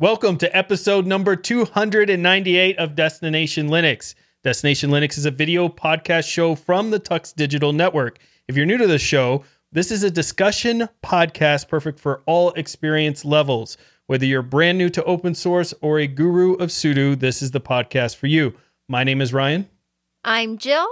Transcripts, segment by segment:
Welcome to episode number 298 of Destination Linux. Destination Linux is a video podcast show from the Tux Digital Network. If you're new to the show, this is a discussion podcast perfect for all experience levels. Whether you're brand new to open source or a guru of sudo, this is the podcast for you. My name is Ryan. I'm Jill.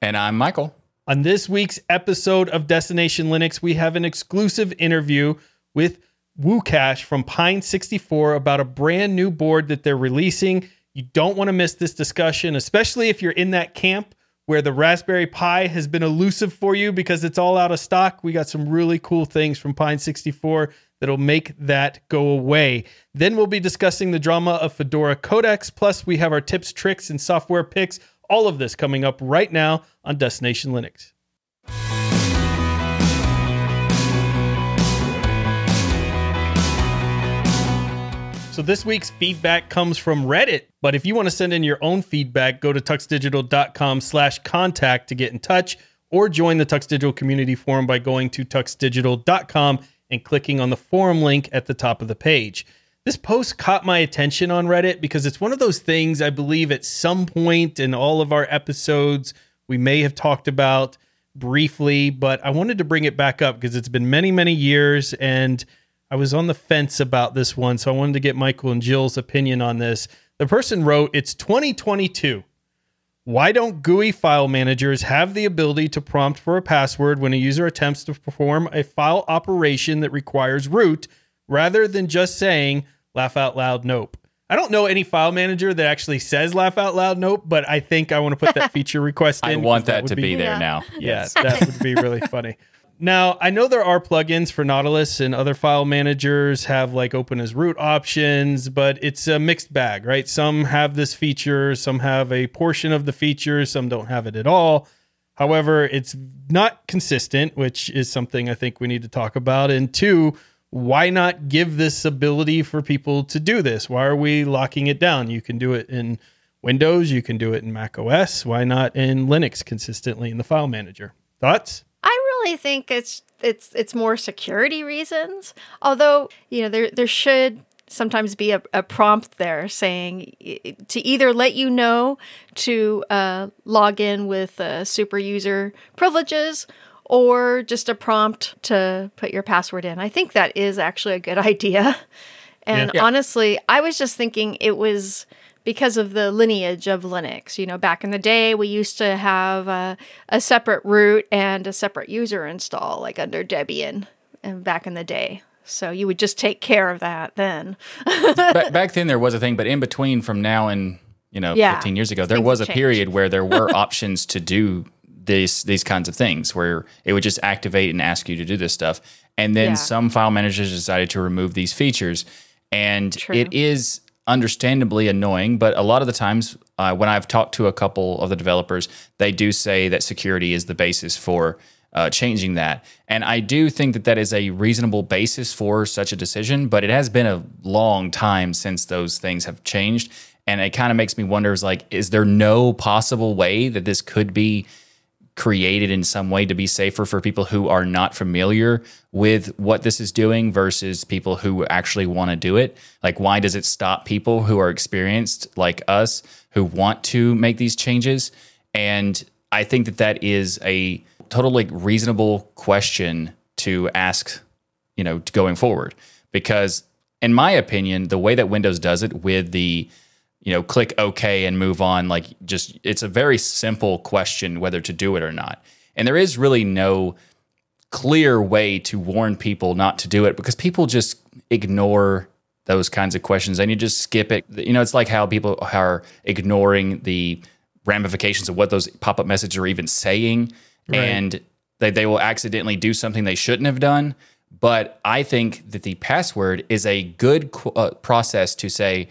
And I'm Michael. On this week's episode of Destination Linux, we have an exclusive interview with Lukasz from Pine 64 about a brand new board that they're releasing. You don't want to miss this discussion, especially if you're in that camp where the Raspberry Pi has been elusive for you because it's all out of stock. We got some really cool things from Pine 64 that'll make that go away. Then we'll be discussing the drama of Fedora Codecs. Plus, we have our tips, tricks, and software picks. All of this coming up right now on Destination Linux. So this week's feedback comes from Reddit. But if you want to send in your own feedback, go to tuxdigital.com slash contact to get in touch or join the Tux Digital community forum by going to tuxdigital.com and clicking on the forum link at the top of the page. This post caught my attention on Reddit because it's one of those things I believe at some point in all of our episodes we may have talked about briefly, but I wanted to bring it back up because it's been many, many years and I was on the fence about this one, so I wanted to get Michael and Jill's opinion on this. The person wrote, It's 2022. Why don't GUI file managers have the ability to prompt for a password when a user attempts to perform a file operation that requires root rather than just saying laugh out loud nope? I don't know any file manager that actually says laugh out loud nope, but I think I want to put that feature request in. I want that, would to be, there Yeah. now. yeah, that would be really funny. Now, I know there are plugins for Nautilus and other file managers have like open as root options, but it's a mixed bag, right? Some have this feature, some have a portion of the feature, some don't have it at all. However, it's not consistent, which is something I think we need to talk about. And two, why not give this ability for people to do this? Why are we locking it down? You can do it in Windows, you can do it in Mac OS. Why not in Linux consistently in the file manager? Thoughts? I really think it's it's it's more security reasons. Although you know there there should sometimes be a, a prompt there saying to either let you know to uh, log in with uh, super user privileges or just a prompt to put your password in. I think that is actually a good idea. And Yeah. honestly, I was just thinking it was because of the lineage of Linux. You know, back in the day, we used to have a, a separate root and a separate user install, like under Debian, and back in the day. So you would just take care of that then. Ba- back then there was a thing, but in between from now and you know Yeah. 15 years ago, there was a have period where there were options to do these these kinds of things where it would just activate and ask you to do this stuff. And then Yeah. some file managers decided to remove these features, and True. it is understandably annoying. But a lot of the times, uh, when I've talked to a couple of the developers, they do say that security is the basis for uh, changing that. And I do think that that is a reasonable basis for such a decision, but it has been a long time since those things have changed. And it kind of makes me wonder is like, is there no possible way that this could be created in some way to be safer for people who are not familiar with what this is doing versus people who actually want to do it? Like, why does it stop people who are experienced like us who want to make these changes? And I think that that is a totally reasonable question to ask, you know, going forward. Because, in my opinion, the way that Windows does it with the you know, click OK and move on. Like, just it's a very simple question whether to do it or not. And there is really no clear way to warn people not to do it because people just ignore those kinds of questions and you just skip it. You know, it's like how people are ignoring the ramifications of what those pop up messages are even saying. And they, they will accidentally do something they shouldn't have done. But I think that the password is a good qu- uh, process to say,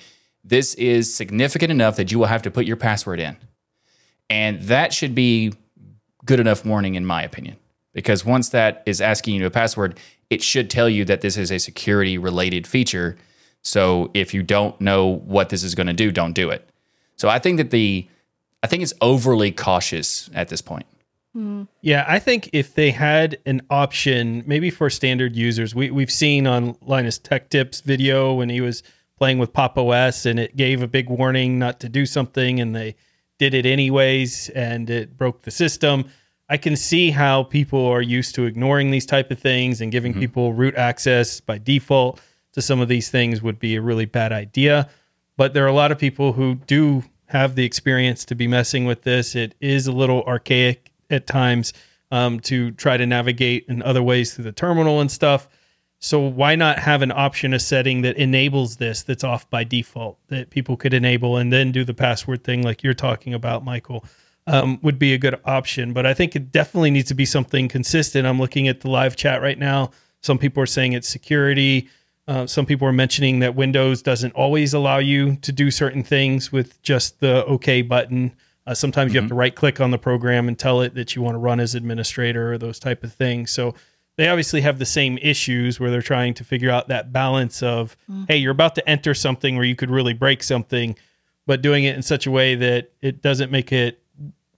this is significant enough that you will have to put your password in. And that should be good enough warning, in my opinion. Because once that is asking you a password, it should tell you that this is a security related feature. So if you don't know what this is going to do, don't do it. So I think that the, I think it's overly cautious at this point. Hmm. Yeah, I think if they had an option, maybe for standard users, we we've seen on Linus Tech Tips video when he was playing with Pop OS and it gave a big warning not to do something and they did it anyways and it broke the system. I can see how people are used to ignoring these type of things and giving people root access by default to some of these things would be a really bad idea. But there are a lot of people who do have the experience to be messing with this. It is a little archaic at times um, to try to navigate in other ways through the terminal and stuff. So why not have an option, a setting that enables this that's off by default that people could enable and then do the password thing like you're talking about, Michael? Um, would be a good option, but I think it definitely needs to be something consistent. I'm looking at the live chat right now. Some people are saying it's security. Uh, some people are mentioning that Windows doesn't always allow you to do certain things with just the OK button. Uh, sometimes you have to right click on the program and tell it that you want to run as administrator or those type of things. So they obviously have the same issues where they're trying to figure out that balance of, hey, you're about to enter something where you could really break something, but doing it in such a way that it doesn't make it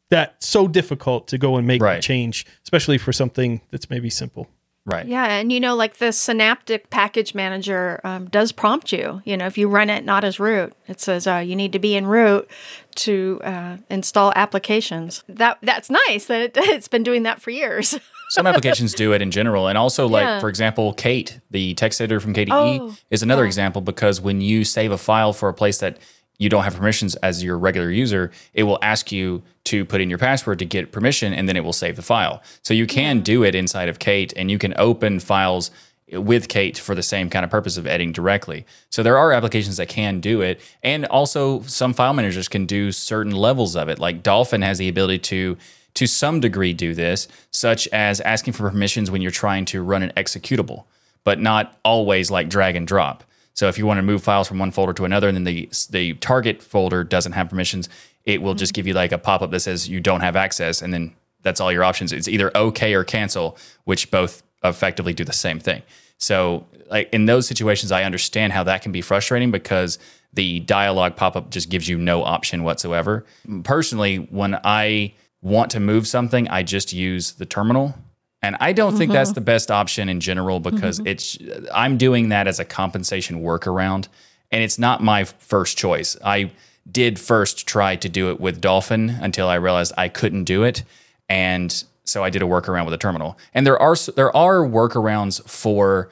that so difficult to go and make Right. the change, especially for something that's maybe simple. Right. Yeah, and you know, like the Synaptic Package Manager um, does prompt you. You know, if you run it not as root, it says uh, you need to be in root to uh, install applications. That that's nice that it, it's been doing that for years. Some applications do it in general. And also, like, Yeah. for example, Kate, the text editor from KDE, Oh, is another yeah. example because when you save a file for a place that you don't have permissions as your regular user, it will ask you to put in your password to get permission and then it will save the file. So you can do it inside of Kate and you can open files with Kate for the same kind of purpose of editing directly. So there are applications that can do it. And also some file managers can do certain levels of it. Like Dolphin has the ability to to some degree do this, such as asking for permissions when you're trying to run an executable, but not always like drag and drop. So if you want to move files from one folder to another and then the the target folder doesn't have permissions, it will just mm-hmm. give you like a pop-up that says you don't have access and then that's all your options. It's either okay or cancel, which both effectively do the same thing. So like in those situations I understand how that can be frustrating because the dialogue pop-up just gives you no option whatsoever. Personally, when I want to move something, I just use the terminal. And I don't think that's mm-hmm. the best option in general because mm-hmm. it's I'm doing that as a compensation workaround and it's not my first choice. I did first try to do it with Dolphin until I realized I couldn't do it and so I did a workaround with a terminal. And there are there are workarounds for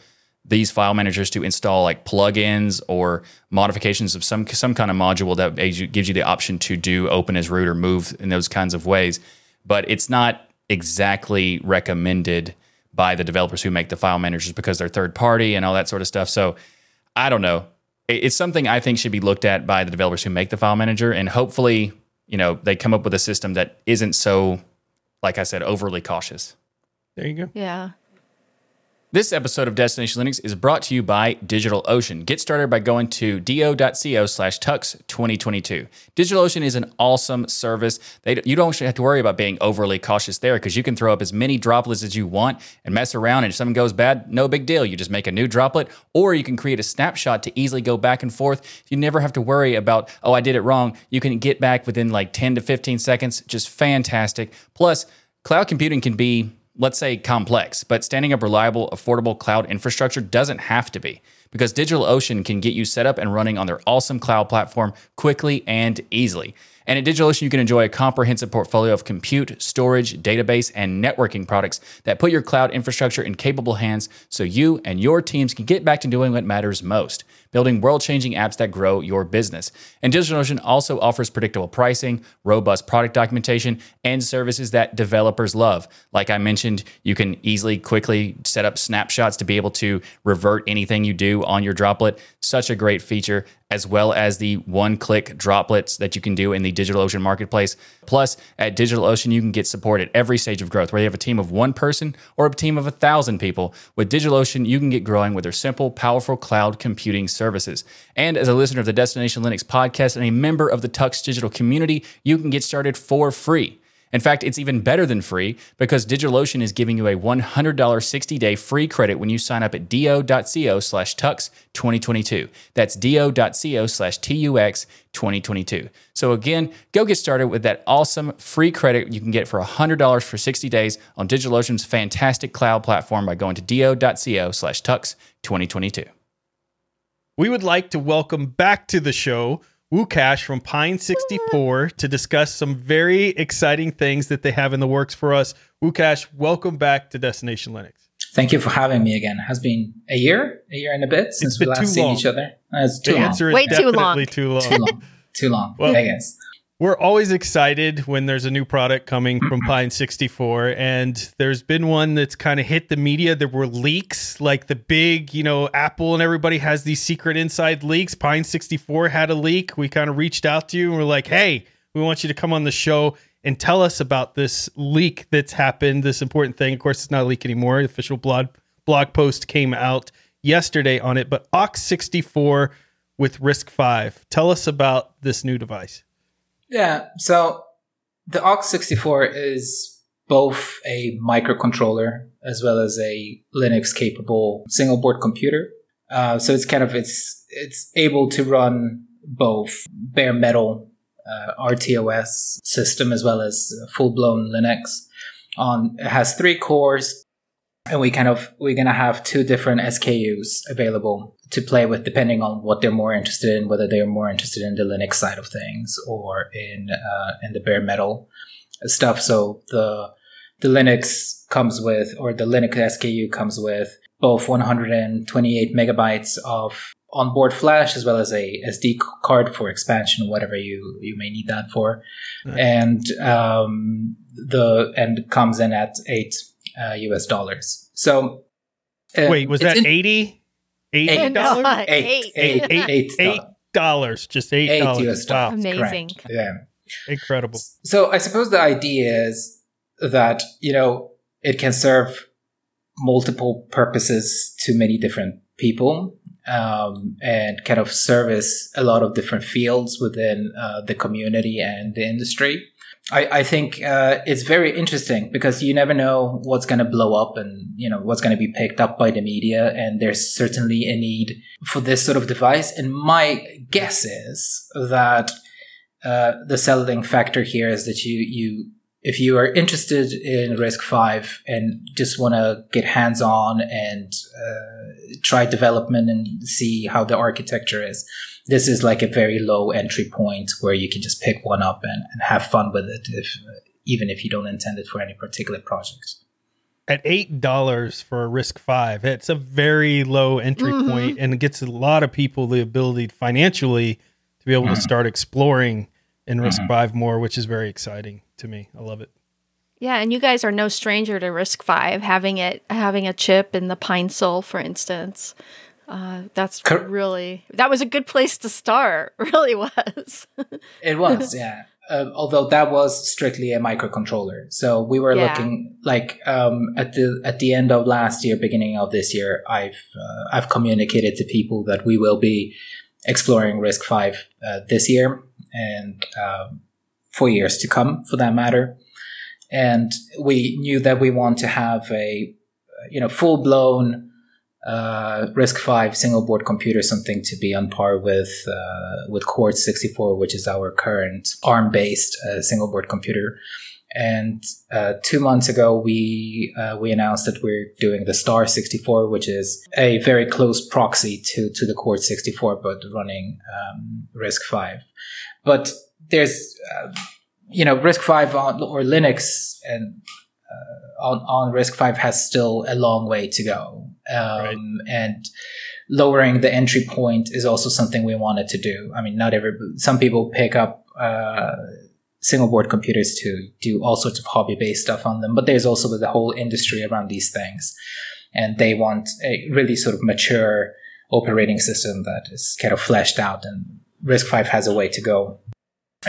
these file managers to install like plugins or modifications of some some kind of module that gives you- the option to do open as root or move in those kinds of ways. But it's not exactly recommended by the developers who make the file managers because they're third party and all that sort of stuff. So I don't know. It's something I think should be looked at by the developers who make the file manager, and hopefully, you know, they come up with a system that isn't so, like I said, overly cautious. There you go. yeah. This episode of Destination Linux is brought to you by DigitalOcean. Get started by going to do.co slash tux 2022. DigitalOcean is an awesome service. They, you don't have to worry about being overly cautious there because you can throw up as many droplets as you want and mess around. And if something goes bad, no big deal. You just make a new droplet or you can create a snapshot to easily go back and forth. You never have to worry about, oh, I did it wrong. You can get back within like 10 to 15 seconds. Just fantastic. Plus, cloud computing can be let's say complex, but standing up reliable, affordable cloud infrastructure doesn't have to be because DigitalOcean can get you set up and running on their awesome cloud platform quickly and easily. And at DigitalOcean, you can enjoy a comprehensive portfolio of compute, storage, database, and networking products that put your cloud infrastructure in capable hands so you and your teams can get back to doing what matters most building world changing apps that grow your business. And DigitalOcean also offers predictable pricing, robust product documentation, and services that developers love. Like I mentioned, you can easily, quickly set up snapshots to be able to revert anything you do on your droplet. Such a great feature, as well as the one click droplets that you can do in the DigitalOcean marketplace. Plus, at DigitalOcean, you can get support at every stage of growth, whether you have a team of one person or a team of a thousand people. With DigitalOcean, you can get growing with their simple, powerful cloud computing services. And as a listener of the Destination Linux podcast and a member of the Tux Digital community, you can get started for free. In fact, it's even better than free because DigitalOcean is giving you a $100 60 day free credit when you sign up at do.co slash tux 2022. That's do.co slash tux 2022. So again, go get started with that awesome free credit you can get for $100 for 60 days on DigitalOcean's fantastic cloud platform by going to do.co slash tux 2022. We would like to welcome back to the show Lukasz from Pine 64 to discuss some very exciting things that they have in the works for us. Lukasz, welcome back to Destination Linux. Thank you for having me again. It has been a year, a year and a bit since we last seen each other. Uh, it's too the long. answer is Way too long. definitely too long. too long. Too long. Well- I guess. We're always excited when there's a new product coming from mm-hmm. Pine 64, and there's been one that's kind of hit the media. There were leaks, like the big, you know, Apple and everybody has these secret inside leaks. Pine 64 had a leak. We kind of reached out to you and we're like, hey, we want you to come on the show and tell us about this leak that's happened, this important thing. Of course, it's not a leak anymore. The official blog blog post came out yesterday on it, but Ox 64 with RISC-V. Tell us about this new device. Yeah. So the Ox64 is both a microcontroller as well as a Linux capable single board computer. Uh, so it's kind of it's it's able to run both bare metal uh, RTOS system as well as full blown Linux. On it has three cores, and we kind of we're gonna have two different SKUs available to play with depending on what they're more interested in, whether they're more interested in the Linux side of things or in uh, in the bare metal stuff. So the the Linux comes with, or the Linux SKU comes with both 128 megabytes of onboard flash as well as a SD card for expansion, whatever you you may need that for, Right. and um, the and comes in at eight uh, US dollars. So. uh, Wait, was that 80? $80? Eight. dollars? No, eight, Eight. eight, Eight. eight, Eight dollars, just eight Eight dollars. US Wow. Amazing. Correct. Yeah. incredible. So I suppose the idea is that, you know, it can serve multiple purposes to many different people um, and kind of service a lot of different fields within uh, the community and the industry. I, I think uh, it's very interesting because you never know what's going to blow up and you know what's going to be picked up by the media, and there's certainly a need for this sort of device. And my guess is that uh, the selling factor here is that you you if you are interested in RISC-V and just want to get hands on and uh, try development and see how the architecture is, this is like a very low entry point where you can just pick one up and, and have fun with it, if even if you don't intend it for any particular project. At eight dollars for a RISC-V, it's a very low entry Mhm. point, and it gets a lot of people the ability financially to be able to Mhm. start exploring in Risk Mhm. Five more, which is very exciting to me. I love it. Yeah, and you guys are no stranger to RISC-V, having it having a chip in the Pinecil, for instance. Uh, that's Cor- really that was a good place to start. Really was. It was, yeah. Uh, although that was strictly a microcontroller, so we were Yeah. looking like um, at the at the end of last year, beginning of this year. I've uh, I've communicated to people that we will be exploring RISC-V uh, this year and um, for years to come, for that matter. And we knew that we want to have a you know full blown uh, RISC-V single board computer, something to be on par with uh, with Quartz 64, which is our current ARM based uh, single board computer. And uh, two months ago, we uh, we announced that we're doing the Star 64, which is a very close proxy to to the Quartz 64, but running um, RISC-V. But there's uh, you know RISC-V on or Linux and uh, on on RISC-V has still a long way to go, um, Right. and lowering the entry point is also something we wanted to do. I mean, not every some people pick up uh, single board computers to do all sorts of hobby based stuff on them, but there's also the whole industry around these things, and they want a really sort of mature operating system that is kind of fleshed out, and RISC-V has a way to go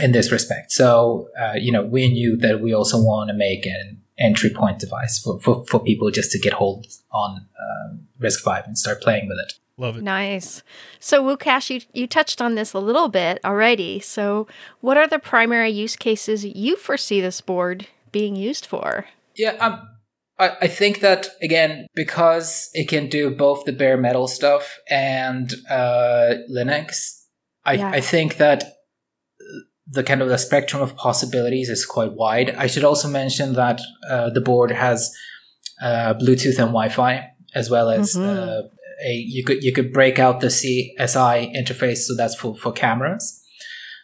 in this respect. So, uh, you know, we knew that we also want to make an entry point device for, for, for people just to get hold on um, RISC-V and start playing with it. Love it. nice. So Lukasz, you you touched on this a little bit already. So what are the primary use cases you foresee this board being used for? Yeah, um, I, I think that, again, because it can do both the bare metal stuff and uh, Linux, I, Yeah. I think that the kind of the spectrum of possibilities is quite wide. I should also mention that uh, the board has uh, Bluetooth and Wi-Fi, as well as Mhm. uh, a you could you could break out the CSI interface, so that's for for cameras.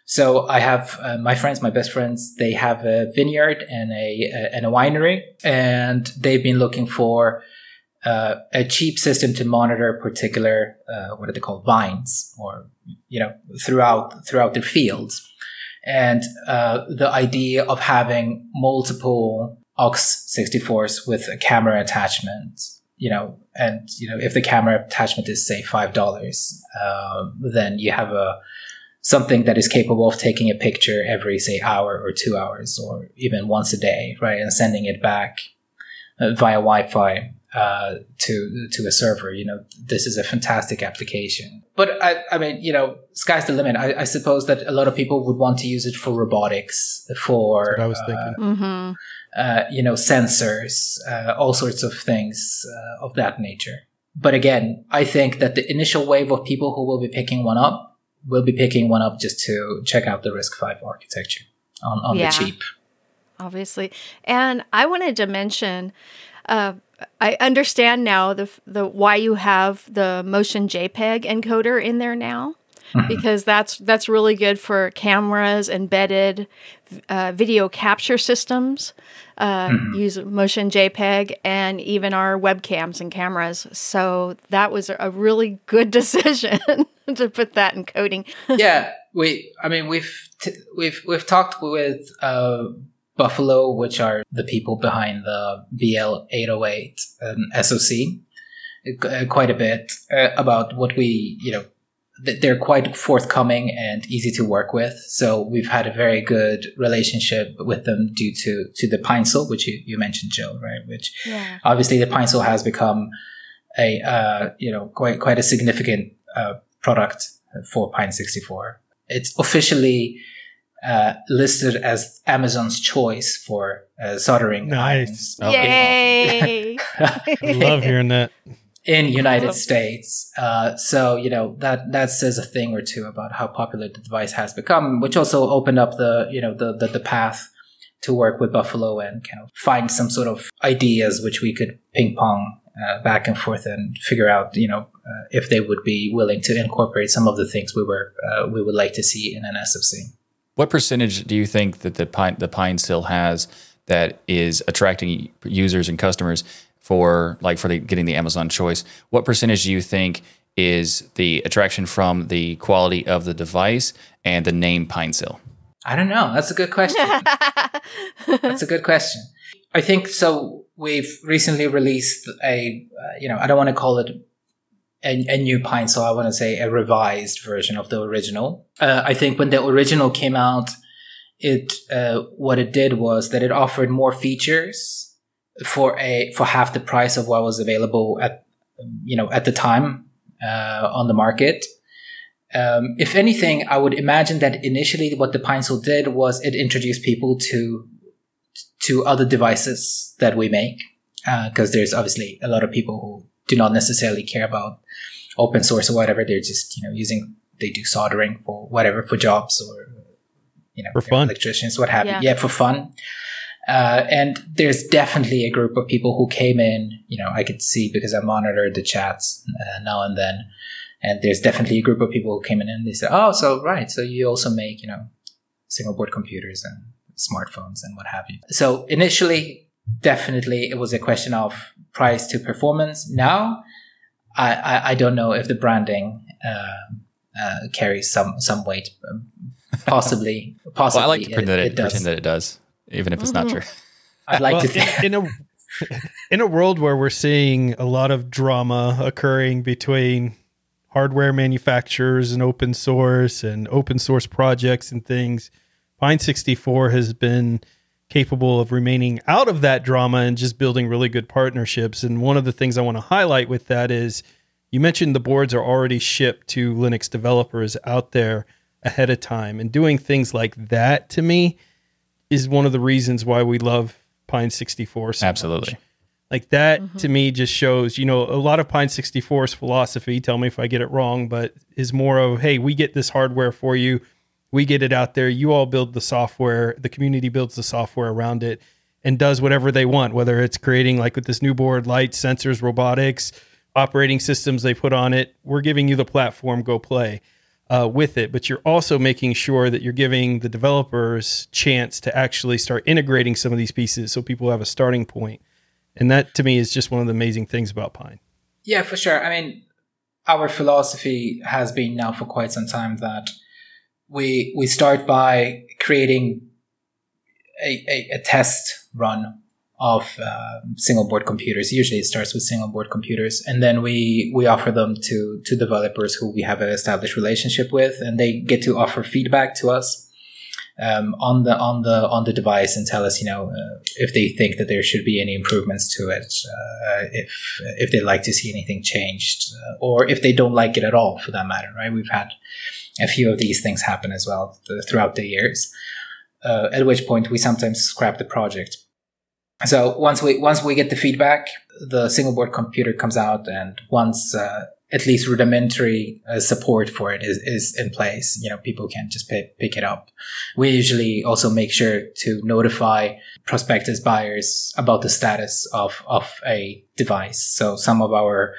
So I have uh, my friends, my best friends. They have a vineyard and a, a and a winery, and they've been looking for uh, a cheap system to monitor particular uh, what are they called vines or you know throughout throughout their fields and uh, the idea of having multiple Ox64s with a camera attachment you know and you know if the camera attachment is say five dollars um, then you have a something that is capable of taking a picture every say hour or two hours or even once a day right and sending it back uh, via wi-fi uh, to to a server. You know, this is a fantastic application. But I, I mean, you know, sky's the limit. I, I suppose that a lot of people would want to use it for robotics, for I was uh, thinking. Mm-hmm. Uh, you know, sensors, uh, all sorts of things uh, of that nature. But again, I think that the initial wave of people who will be picking one up will be picking one up just to check out the RISC-V architecture on, on Yeah. the cheap. obviously. And I wanted to mention, uh, I understand now the the why you have the motion JPEG encoder in there now, because that's that's really good for cameras, embedded uh, video capture systems. Uh, Use motion JPEG and even our webcams and cameras. So that was a really good decision to put that encoding. yeah, we. I mean, we've t- we've we've talked with uh, Bouffalo, which are the people behind the BL eight hundred eight um, SoC, uh, quite a bit uh, about what we you know. th- They're quite forthcoming and easy to work with, so we've had a very good relationship with them due to to the Pinecil, which you, you mentioned, Joe, right? Which Yeah. obviously the Pinecil has become a uh, you know quite quite a significant uh, product for Pine 64. It's officially uh, listed as Amazon's choice for uh, soldering Nice. irons Oh, Yay! I love hearing that. in United. States. Uh, so you know that that says a thing or two about how popular the device has become, which also opened up the you know the the, the path to work with Bouffalo and kind of find some sort of ideas which we could ping pong uh, back and forth and figure out you know uh, if they would be willing to incorporate some of the things we were uh, we would like to see in an SFC. What percentage do you think that the pine the pine still has that is attracting users and customers for like for the, getting the Amazon choice? What percentage do you think is the attraction from the quality of the device and the name Pinecil? I don't know. That's a good question. That's a good question. I think so. We've recently released a, uh, you know, I don't want to call it a, a new Pine, so I want to say a revised version of the original. Uh, I think when the original came out, it uh, what it did was that it offered more features for a for half the price of what was available at you know at the time uh, on the market. Um, if anything, I would imagine that initially what the Pinecil did was it introduced people to to other devices that we make because there's obviously a lot of people who do not necessarily care about open source or whatever. They're just you know using they do soldering for whatever for jobs or you know For fun. electricians what have Yeah. you yeah for fun. Uh, and there's definitely a group of people who came in. You know, I could see because I monitored the chats uh, now and then, and there's definitely a group of people who came in and they said, "Oh, so right, so you also make you know single board computers and smartphones and what have you." So initially, definitely, it was a question of price to performance. Now, I I, I don't know if the branding uh, uh, carries some some weight. Um, Possibly, possibly. Well, I like to pretend, it, that it, it does. pretend that it does, even if it's not true. I'd like Well, to think. in, in a in a world where we're seeing a lot of drama occurring between hardware manufacturers and open source and open source projects and things, Pine 64 has been capable of remaining out of that drama and just building really good partnerships. And one of the things I want to highlight with that is you mentioned the boards are already shipped to Linux developers out there ahead of time and doing things like that to me is one of the reasons why we love Pine 64 so Absolutely. much. Like that mm-hmm. to me just shows, you know, a lot of Pine 64's philosophy, tell me if I get it wrong, but is more of, hey, we get this hardware for you. We get it out there. You all build the software. The community builds the software around it and does whatever they want, whether it's creating like with this new board, lights, sensors, robotics, operating systems they put on it. We're giving you the platform, go play uh, with it. But you're also making sure that you're giving the developers chance to actually start integrating some of these pieces so people have a starting point. And that to me is just one of the amazing things about Pine. Yeah, for sure. I mean, our philosophy has been now for quite some time that we we start by creating a, a, a test run of uh, single board computers. Usually, it starts with single board computers, and then we we offer them to to developers who we have an established relationship with, and they get to offer feedback to us um, on the on the on the device and tell us, you know, uh, if they think that there should be any improvements to it, uh, if if they'd like to see anything changed, uh, or if they don't like it at all, for that matter. Right? We've had a few of these things happen as well throughout the years. Uh, at which point we sometimes scrap the project so once we once we get the feedback, the single board computer comes out, and once uh, at least rudimentary uh, support for it is, is in place, you know, people can just pay, pick it up. We usually also make sure to notify prospectus buyers about the status of of a device. So some of our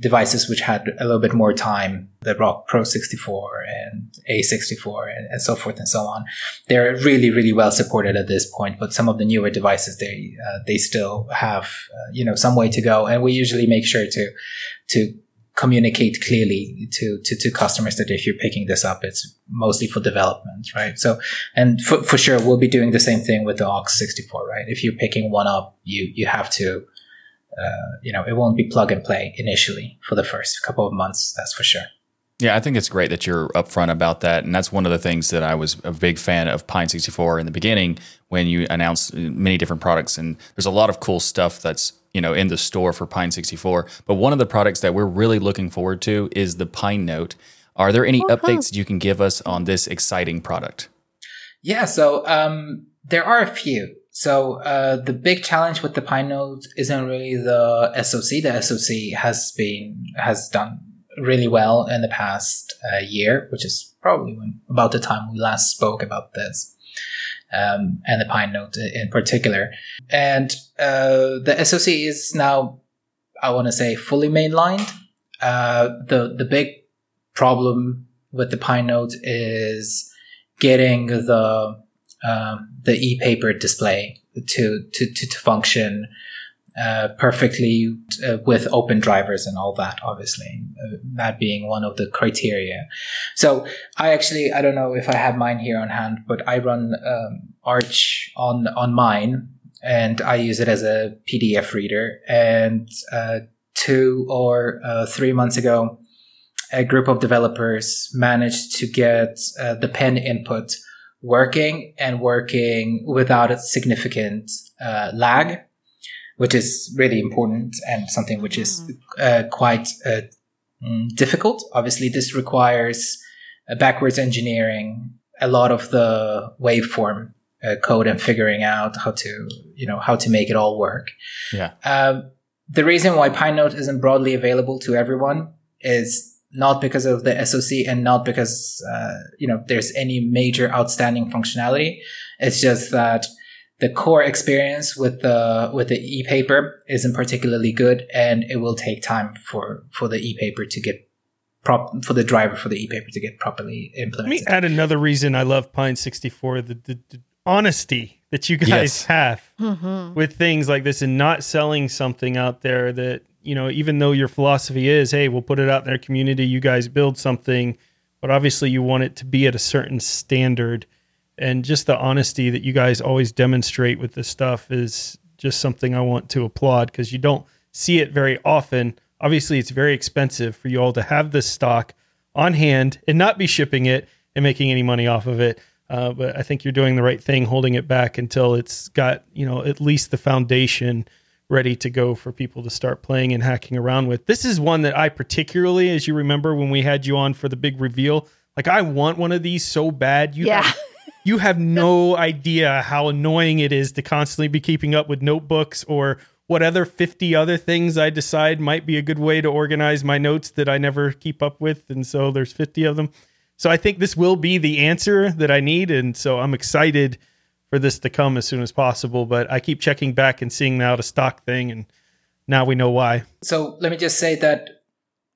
devices which had a little bit more time, the ROCKPro64 and A64 and, and, so forth and so on. They're really, really well supported at this point, but some of the newer devices, they, uh, they still have, uh, you know, some way to go. And we usually make sure to, to communicate clearly to, to, to customers that if you're picking this up, it's mostly for development, right? So, and for, for sure, we'll be doing the same thing with the Ox 64, right? If you're picking one up, you, you have to, uh, you know, it won't be plug and play initially for the first couple of months. That's for sure. Yeah, I think it's great that you're upfront about that, and that's one of the things that I was a big fan of Pine 64 in the beginning when you announced many different products. And there's a lot of cool stuff that's you know in the store for Pine 64. But one of the products that we're really looking forward to is the Pine Note. Are there any uh-huh. updates you can give us on this exciting product? Yeah, so um, there are a few. So uh, the big challenge with the Pine Note isn't really the SoC. The SoC has been has done really well in the past uh, year, which is probably when, about the time we last spoke about this, um, and the Pine Note in particular. And uh, the SoC is now, I want to say, fully mainlined. Uh, the the big problem with the Pine Note is getting the um, the e-paper display to to to, to function uh, perfectly uh, with open drivers and all that obviously uh, that being one of the criteria. So i actually i don't know if i have mine here on hand but i run um, arch on on mine and i use it as a pdf reader. And uh, two or uh, three months ago a group of developers managed to get uh, the pen input working and working without a significant uh, lag, which is really important and something which is mm. uh, quite uh, mm, difficult. Obviously, this requires backwards engineering a lot of the waveform uh, code and figuring out how to, you know, how to make it all work. Yeah. Um, the reason why PineNote isn't broadly available to everyone is not because of the SoC and not because uh, you know there's any major outstanding functionality. It's just that the core experience with the with the e-paper isn't particularly good, and it will take time for for the e-paper to get prop for the driver for the e-paper to get properly implemented. Let me add another reason I love Pine 64: the, the, the honesty that you guys yes. have mm-hmm. with things like this, and not selling something out there that you know, even though your philosophy is, hey, we'll put it out in their community, you guys build something, but obviously you want it to be at a certain standard. And just the honesty that you guys always demonstrate with this stuff is just something I want to applaud because you don't see it very often. Obviously, it's very expensive for you all to have this stock on hand and not be shipping it and making any money off of it. Uh, but I think you're doing the right thing, holding it back until it's got you know at least the foundation ready to go for people to start playing and hacking around with. This is one that I particularly, as you remember when we had you on for the big reveal, like I want one of these so bad. You yeah. Have, you have no idea how annoying it is to constantly be keeping up with notebooks or what other 50 other things I decide might be a good way to organize my notes that I never keep up with. And so there's 50 of them. So I think this will be the answer that I need. And so I'm excited for this to come as soon as possible. But I keep checking back and seeing now the stock thing, and now we know why. So let me just say that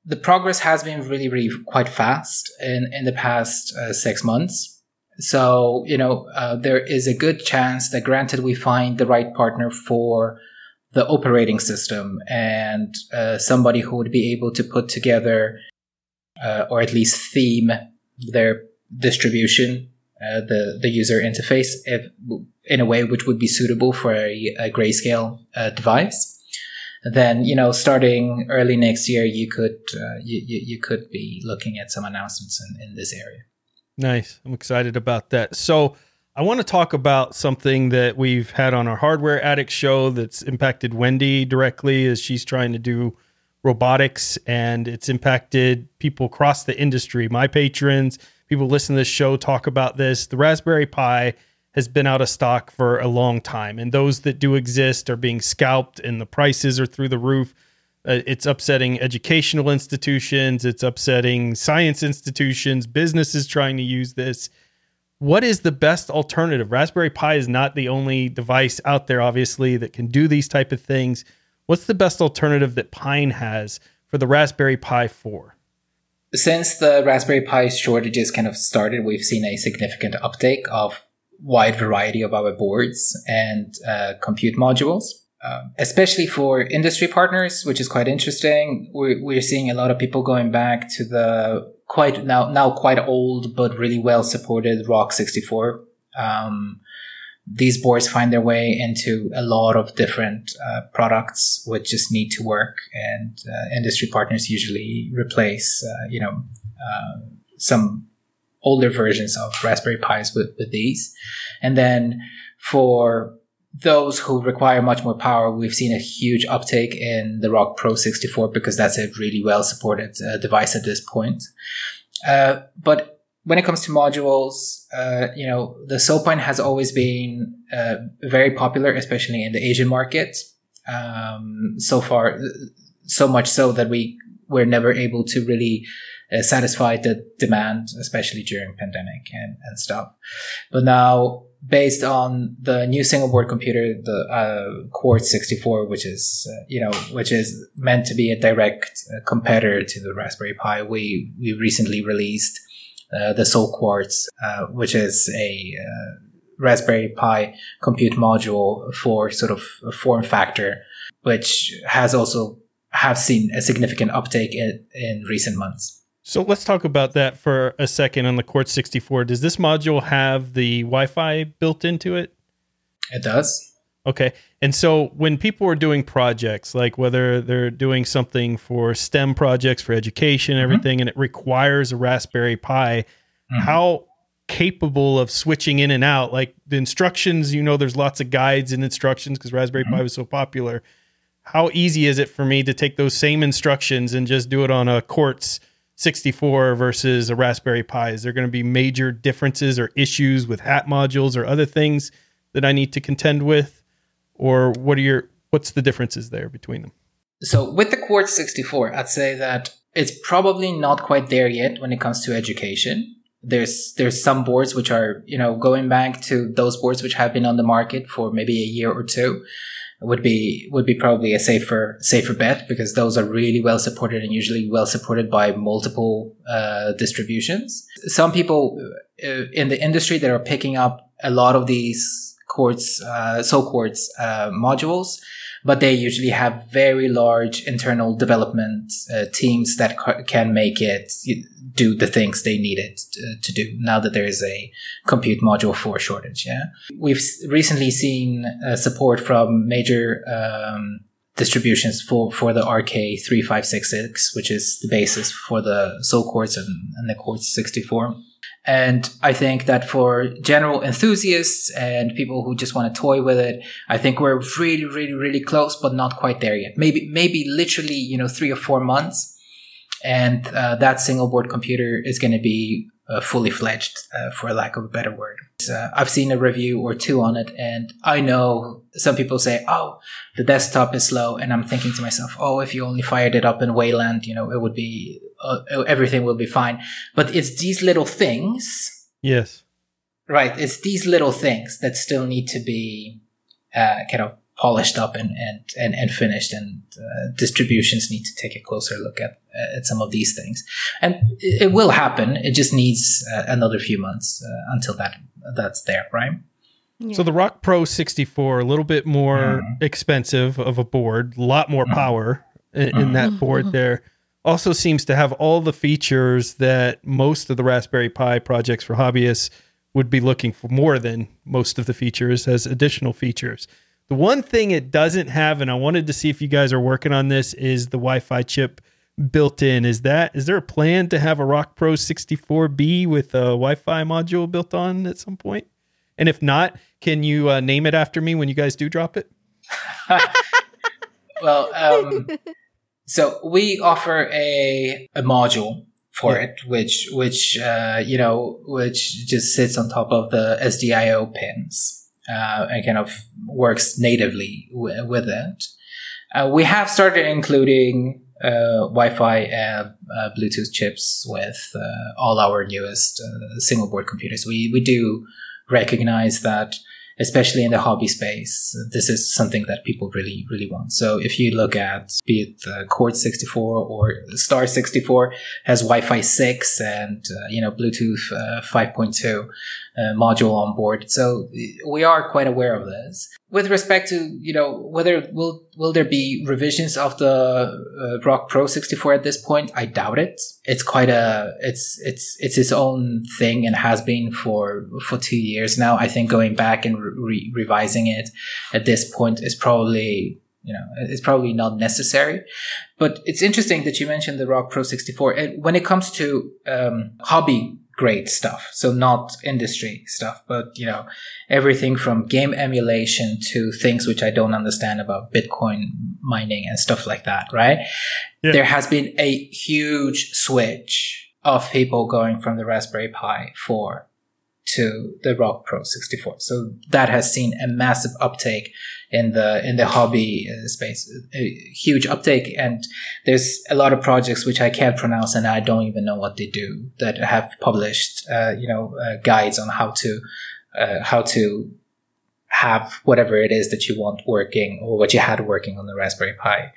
the progress has been really, really quite fast in, in the past uh, six months. So, you know, uh, there is a good chance that granted we find the right partner for the operating system and uh, somebody who would be able to put together uh, or at least theme their distribution, uh, the, the user interface if, in a way which would be suitable for a, a grayscale uh, device. Then you know starting early next year you could uh, you, you, you could be looking at some announcements in, in this area. Nice. I'm excited about that. So i want to talk about something that we've had on our hardware addict show that's impacted wendy directly as she's trying to do robotics and it's impacted people across the industry. My patrons people listen to this show talk about this the raspberry pi has been out of stock for a long time, and those that do exist are being scalped, and the prices are through the roof. Uh, it's upsetting educational institutions, it's upsetting science institutions, businesses trying to use this. What is the best alternative? Raspberry Pi is not the only device out there, obviously, that can do these type of things. What's the best alternative that Pine has for the Raspberry Pi 4? Since the Raspberry Pi shortages kind of started, we've seen a significant uptake of wide variety of our boards and uh, compute modules. Um, especially for industry partners, which is quite interesting. We're, we're seeing a lot of people going back to the quite now now quite old but really well supported ROCK64. Um, these boards find their way into a lot of different uh, products which just need to work, and uh, industry partners usually replace, uh, you know, uh, some older versions of Raspberry Pis with, with these. And then for those who require much more power, we've seen a huge uptake in the ROCKPro64 because that's a really well supported uh, device at this point. Uh, but when it comes to modules, uh, you know, the SoPine has always been uh, very popular, especially in the Asian market. Um, so far, so much so that we were never able to really uh, satisfy the demand, especially during pandemic and, and stuff. But now, based on the new single board computer, the uh, Quartz 64, which is uh, you know which is meant to be a direct uh, competitor to the Raspberry Pi, we we recently released the SOQuartz, uh, which is a Raspberry Pi compute module for sort of a form factor, which has also have seen a significant uptake in, in recent months. So let's talk about that for a second on the Quartz 64. Does this module have the Wi-Fi built into it? It does. Okay. And so when people are doing projects, like whether they're doing something for STEM projects for education, mm-hmm. everything, and it requires a Raspberry Pi, mm-hmm. how capable of switching in and out? Like the instructions, you know, there's lots of guides and instructions because Raspberry mm-hmm. Pi was so popular. How easy is it for me to take those same instructions and just do it on a Quartz 64 versus a Raspberry Pi? Is there going to be major differences or issues with hat modules or other things that I need to contend with? Or what are your what's the differences there between them? So with the Quartz 64, I'd say that it's probably not quite there yet when it comes to education. There's there's some boards which are, you know, going back to those boards which have been on the market for maybe a year or two would be would be probably a safer safer bet because those are really well supported and usually well supported by multiple uh, distributions. Some people uh, in the industry that are picking up a lot of these quartz, uh, uh, modules but they usually have very large internal development uh, teams that ca- can make it do the things they need it to, to, do now that there is a compute module 4 shortage. Yeah. We've recently seen uh, support from major, um, distributions for, for the RK3566, which is the basis for the SOQuartz and, and the Quartz 64. And I think that for general enthusiasts and people who just want to toy with it, I think we're really, really, really close, but not quite there yet. Maybe, maybe literally, you know, three or four months. And uh, that single board computer is going to be uh, fully fledged, uh, for lack of a better word. Uh, I've seen a review or two on it, and I know some people say, "Oh, the desktop is slow," and I'm thinking to myself, "Oh, if you only fired it up in Wayland, you know, it would be uh, everything will be fine." But it's these little things. Yes. Right. It's these little things that still need to be uh, kind of polished up and and and, and finished and uh, distributions need to take a closer look at at some of these things and it, it will happen it just needs uh, another few months uh, until that that's there right so the rock pro 64 a little bit more mm. expensive of a board a lot more mm. power in, in that mm-hmm. board there also seems to have all the features that most of the raspberry pi projects for hobbyists would be looking for more than most of the features as additional features the one thing it doesn't have, and I wanted to see if you guys are working on this, is the Wi-Fi chip built in. Is that is there a plan to have a Rock Pro 64B with a Wi-Fi module built on at some point? And if not, can you uh, name it after me when you guys do drop it? well, um, so we offer a a module for yeah. it, which which uh, you know which just sits on top of the SDIO pins uh, and kind of works natively w- with it. Uh, we have started including uh, Wi-Fi and uh, Bluetooth chips with uh, all our newest uh, single board computers. We we do recognize that especially in the hobby space, this is something that people really, really want. So if you look at, be it the Quartz 64 or Star 64 has Wi-Fi 6 and, uh, you know, Bluetooth uh, 5.2 uh, module on board. So we are quite aware of this with respect to you know whether will will there be revisions of the uh, ROCKPro64 at this point? I doubt it. It's quite a it's it's it's its own thing and has been for for two years now. I think going back and re- revising it at this point is probably you know it's probably not necessary but it's interesting that you mentioned the ROCKPro64 and when it comes to um, hobby great stuff. So not industry stuff, but you know, everything from game emulation to things which I don't understand about Bitcoin mining and stuff like that, right? Yeah. There has been a huge switch of people going from the Raspberry Pi 4 to the ROCKPro64. So that has seen a massive uptake in the in the hobby uh, space, a huge uptake. And there's a lot of projects which I can't pronounce and I don't even know what they do that have published, uh, you know, uh, guides on how to uh, how to have whatever it is that you want working or what you had working on the Raspberry Pi.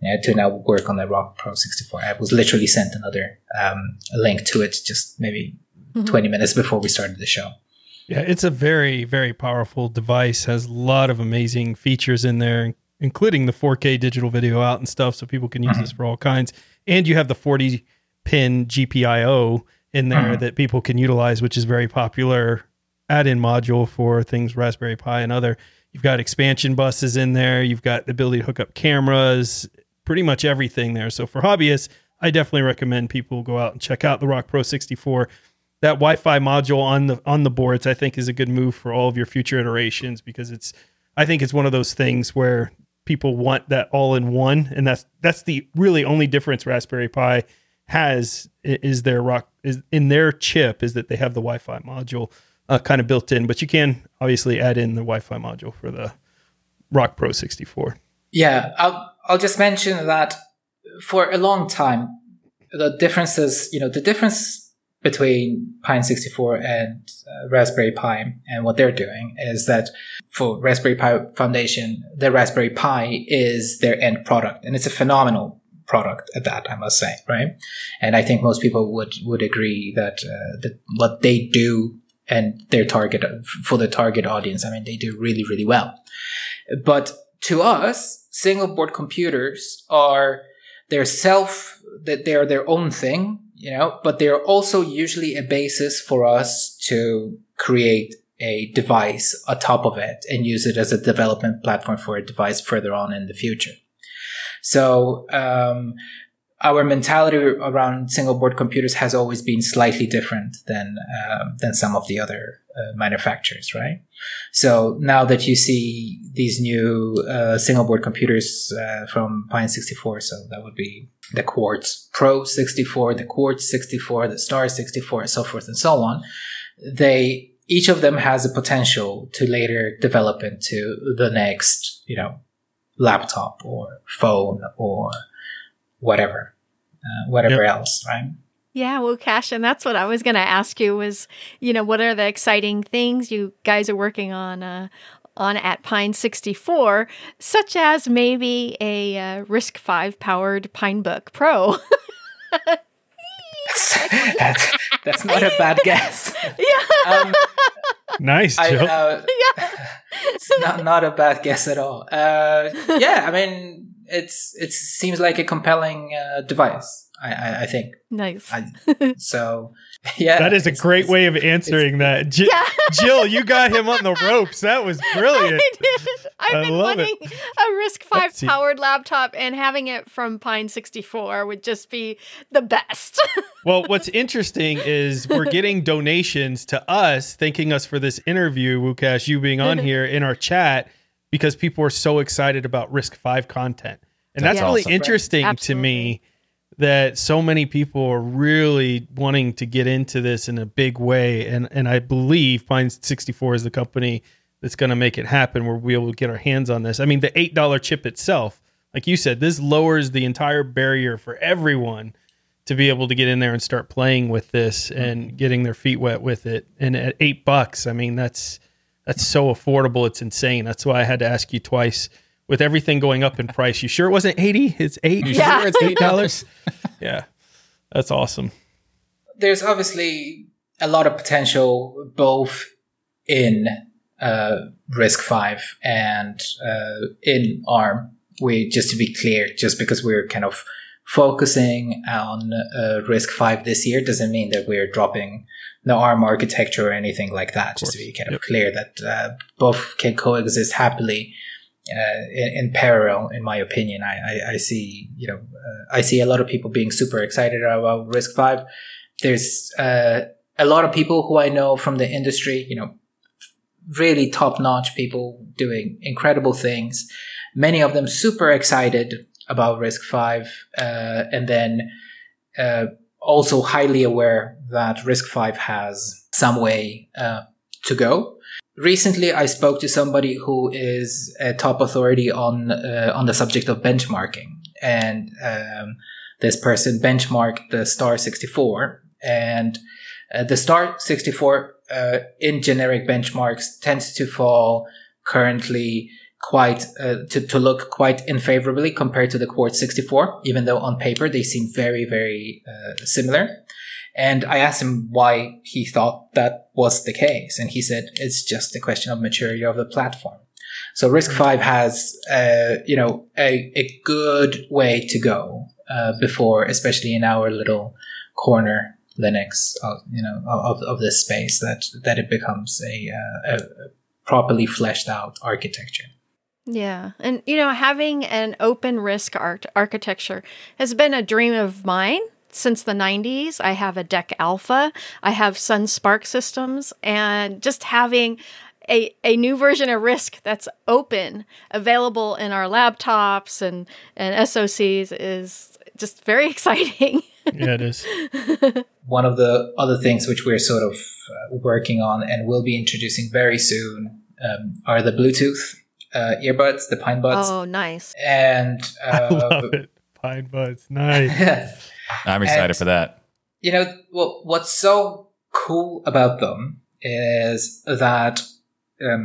Yeah, to now work on the ROCKPro64. I was literally sent another um, link to it just maybe mm-hmm. 20 minutes before we started the show. Yeah, it's a very, very powerful device. Has a lot of amazing features in there, including the 4K digital video out and stuff, so people can use mm-hmm. this for all kinds. And you have the 40 pin GPIO in there mm-hmm. that people can utilize, which is very popular add-in module for things Raspberry Pi and other. You've got expansion buses in there. You've got the ability to hook up cameras, pretty much everything there. So for hobbyists, I definitely recommend people go out and check out the ROCKPro64 that Wi-Fi module on the on the boards, I think, is a good move for all of your future iterations because it's, I think it's one of those things where people want that all in one, and that's that's the really only difference Raspberry Pi has is their rock is in their chip is that they have the Wi-Fi module uh, kind of built in, but you can obviously add in the Wi-Fi module for the ROCKPro64. Yeah, I'll I'll just mention that for a long time the differences, you know, the difference between Pine 64 and uh, Raspberry Pi and what they're doing is that for Raspberry Pi Foundation, the Raspberry Pi is their end product and it's a phenomenal product at that, I must say, right? And I think most people would, would agree that, uh, that what they do and their target for the target audience, I mean, they do really, really well. But to us, single board computers are, they're self, that they are their own thing you know, but they're also usually a basis for us to create a device atop of it and use it as a development platform for a device further on in the future. So, um, our mentality around single board computers has always been slightly different than uh, than some of the other uh, manufacturers, right? So now that you see these new uh, single board computers uh, from Pine 64, so that would be the Quartz Pro 64, the Quartz 64, the Star 64, and so forth and so on. They each of them has a potential to later develop into the next, you know, laptop or phone or whatever, uh, whatever yep. else, right? Yeah, well, Cash, and that's what I was going to ask you was, you know, what are the exciting things you guys are working on uh, on at Pine 64, such as maybe a uh, RISC-V powered Pinebook Pro. that's, that's not a bad guess. yeah. Um, Nice, I, uh, yeah. it's not not a bad guess at all. Uh, yeah, I mean, it's it seems like a compelling uh, device. I, I, I think Nice. I, so. Yeah, that is a great way of answering that. Ji- yeah. Jill, you got him on the ropes. That was brilliant. I did. I've I been love wanting a Risk Let's V see. powered laptop, and having it from Pine 64 would just be the best. Well, what's interesting is we're getting donations to us, thanking us for this interview, Lukasz, you being on here in our chat because people are so excited about RISC-V content. And that's That's really awesome. interesting to me that so many people are really wanting to get into this in a big way. And and I believe Pine 64 is the company that's going to make it happen where we'll be able to get our hands on this. I mean, the $8 chip itself, like you said, this lowers the entire barrier for everyone to be able to get in there and start playing with this and mm-hmm. getting their feet wet with it. And at eight bucks, I mean, that's that's so affordable. It's insane. That's why I had to ask you twice. With everything going up in price, you sure it wasn't eighty? It's eight. You Yeah. sure it's eight dollars? Yeah, that's awesome. there's obviously a lot of potential both in uh, RISC-V and uh, in ARM. We just to be clear, just because we're kind of focusing on uh, RISC-V this year doesn't mean that we're dropping the ARM architecture or anything like that. Just to be kind of Yep. clear that uh, both can coexist happily. Uh, in, in parallel, in my opinion, I, I, I see, you know, uh, I see a lot of people being super excited about RISC-V there's uh, a lot of people who I know from the industry, you know, really top notch people doing incredible things. Many of them super excited about RISC-V, uh, and then uh, also highly aware that RISC-V has some way to go. Recently, I spoke to somebody who is a top authority on uh, on the subject of benchmarking, and um, this person benchmarked the Star 64, and uh, the Star 64 uh, in generic benchmarks tends to fall currently quite uh, to, to look quite unfavorably compared to the Quartz 64, even though on paper they seem very very uh, similar. And I asked him why he thought that was the case, and he said it's just a question of maturity of the platform. So RISC-V has, uh, you know, a, a good way to go uh, before, especially in our little corner Linux, of, you know, of, of this space, that that it becomes a, uh, a properly fleshed out architecture. Yeah. And, you know, having an open RISC art- architecture has been a dream of mine since the 90s. I have a DEC Alpha, I have Sun SPARC systems, and just having a, a new version of RISC that's open, available in our laptops and, and SOCs is just very exciting. Yeah, it is. One of the other things which we're sort of uh, working on and will be introducing very soon um, are the Bluetooth uh, earbuds, the Pine Buds, oh, nice. and I uh, love it. Pine buds, nice. I'm excited And- for that. you know well, what's so cool about them is that um,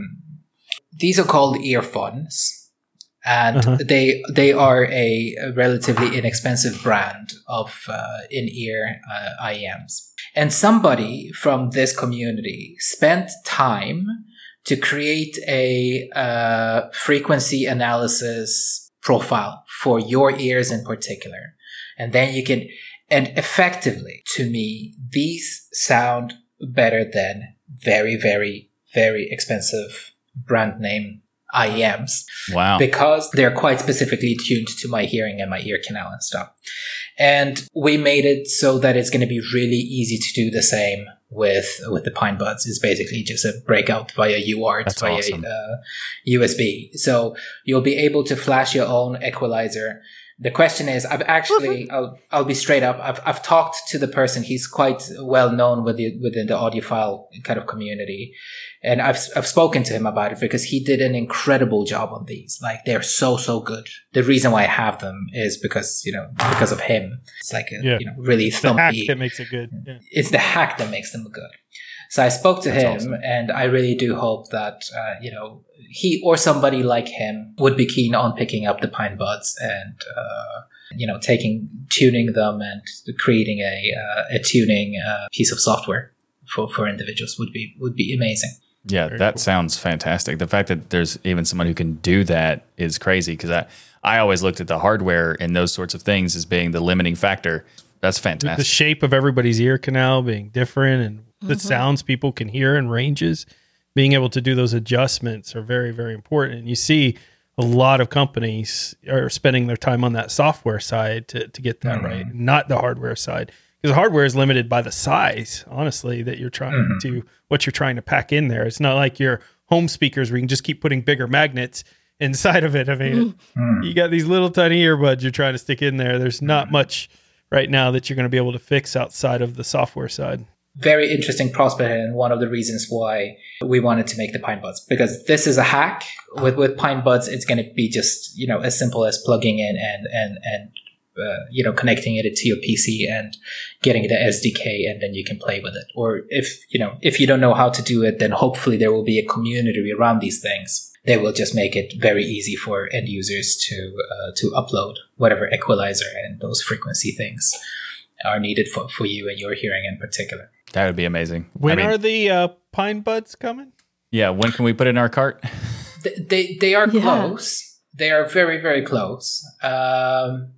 these are called earphones and Uh-huh. they they are a, a relatively inexpensive brand of uh, in-ear uh, IEMs and somebody from this community spent time to create a uh, frequency analysis profile for your ears in particular and then you can and effectively to me these sound better than very very very expensive brand name IEMs Wow. because they're quite specifically tuned to my hearing and my ear canal and stuff. And we made it so that it's going to be really easy to do the same with with the Pine Buds. It's basically just a breakout via UART That's via awesome. uh, USB. So you'll be able to flash your own equalizer. The question is, I've actually, I'll, I'll be straight up. I've, I've talked to the person. He's quite well known within, within the audiophile kind of community. And I've, I've spoken to him about it because he did an incredible job on these. Like they're so, so good. The reason why I have them is because, you know, because of him. It's like a, Yeah. you know, really The hack that makes it good. Yeah. it's the hack that makes them good. So I spoke to That's him, awesome. and I really do hope that uh, you know he or somebody like him would be keen on picking up the Pine Buds and uh, you know taking tuning them and creating a uh, a tuning uh, piece of software for for individuals would be would be amazing. Yeah, Very that cool. sounds fantastic. The fact that there's even someone who can do that is crazy because I, I always looked at the hardware and those sorts of things as being the limiting factor. That's With the shape of everybody's ear canal being different and the mm-hmm. sounds people can hear and ranges, being able to do those adjustments are very, very important. And you see a lot of companies are spending their time on that software side to, to get that right, mm-hmm. not the hardware side. Because the hardware is limited by the size, honestly, that you're trying mm-hmm. to, what you're trying to pack in there. It's not like your home speakers where you can just keep putting bigger magnets inside of it. I mean, you got these little tiny earbuds you're trying to stick in there. There's not much right now that you're going to be able to fix outside of the software side. Very interesting prospect and one of the reasons why we wanted to make the pine buds. Because this is a hack. With with pine buds it's going to be just you know as simple as plugging in and and and uh, you know connecting it to your pc and getting the sdk and then you can play with it. Or if you know if you don't know how to do it then hopefully there will be a community around these things. They will just make it very easy for end users to uh, to upload whatever equalizer and those frequency things are needed for, for you and your hearing in particular That would be amazing. When I mean, are the uh, pine buds coming? yeah, when can we put it in our cart? Th- they they are Yeah. close. They are very very close. Um,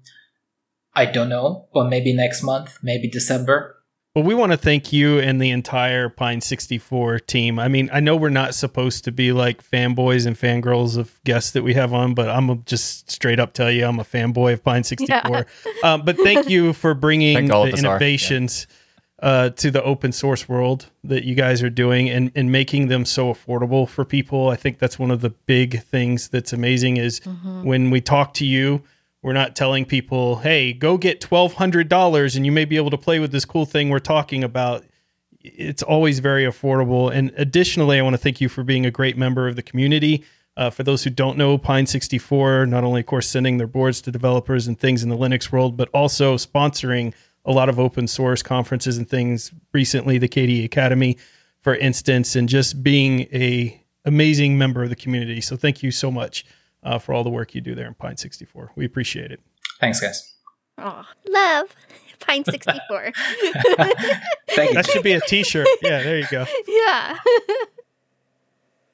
I don't know, but maybe next month, maybe December. Well, we want to thank you and the entire Pine 64 team. I mean, I know we're not supposed to be like fanboys and fangirls of guests that we have on, but I'm gonna just straight up tell you I'm a fanboy of Pine 64. Um, but thank you for bringing the innovations. yeah. Uh, to the open source world that you guys are doing and, and making them so affordable for people. I think that's one of the big things that's amazing is when we talk to you, we're not telling people, hey, go get $1,200 and you may be able to play with this cool thing we're talking about. It's always very affordable. And additionally, I want to thank you for being a great member of the community. Uh, for those who don't know, Pine 64, not only, of course, sending their boards to developers and things in the Linux world, but also sponsoring a lot of open source conferences and things recently, the KDE Akademy, for instance, and just being a amazing member of the community. So thank you so much uh, for all the work you do there in Pine 64. We appreciate it. Thanks, guys. Aw, love Pine 64. Thank you. That should be a t-shirt. Yeah, there you go. yeah.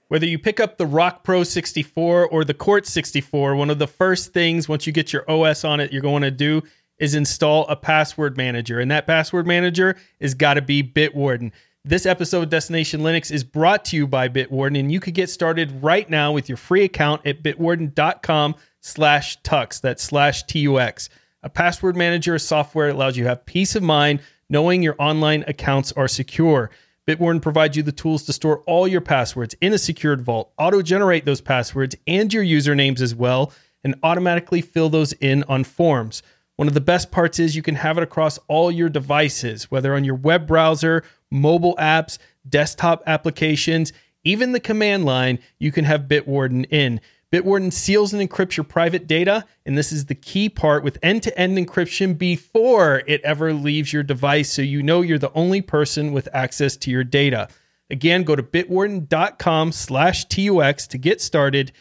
Whether you pick up the ROCKPro64 or the Quartz 64, one of the first things once you get your OS on it, you're going to do is install a password manager. And that password manager is got to be Bitwarden. This episode of Destination Linux is brought to you by Bitwarden, and you could get started right now with your free account at bitwarden.com slash tux. That's slash T-U-X. A password manager software that allows you to have peace of mind knowing your online accounts are secure. Bitwarden provides you the tools to store all your passwords in a secured vault, auto generate those passwords and your usernames as well, and automatically fill those in on forms. One of the best parts is you can have it across all your devices, whether on your web browser, mobile apps, desktop applications, even the command line, you can have Bitwarden in. Bitwarden seals and encrypts your private data, and this is the key part with end-to-end encryption before it ever leaves your device so you know you're the only person with access to your data. Again, go to bitwarden.com slash TUX to get started.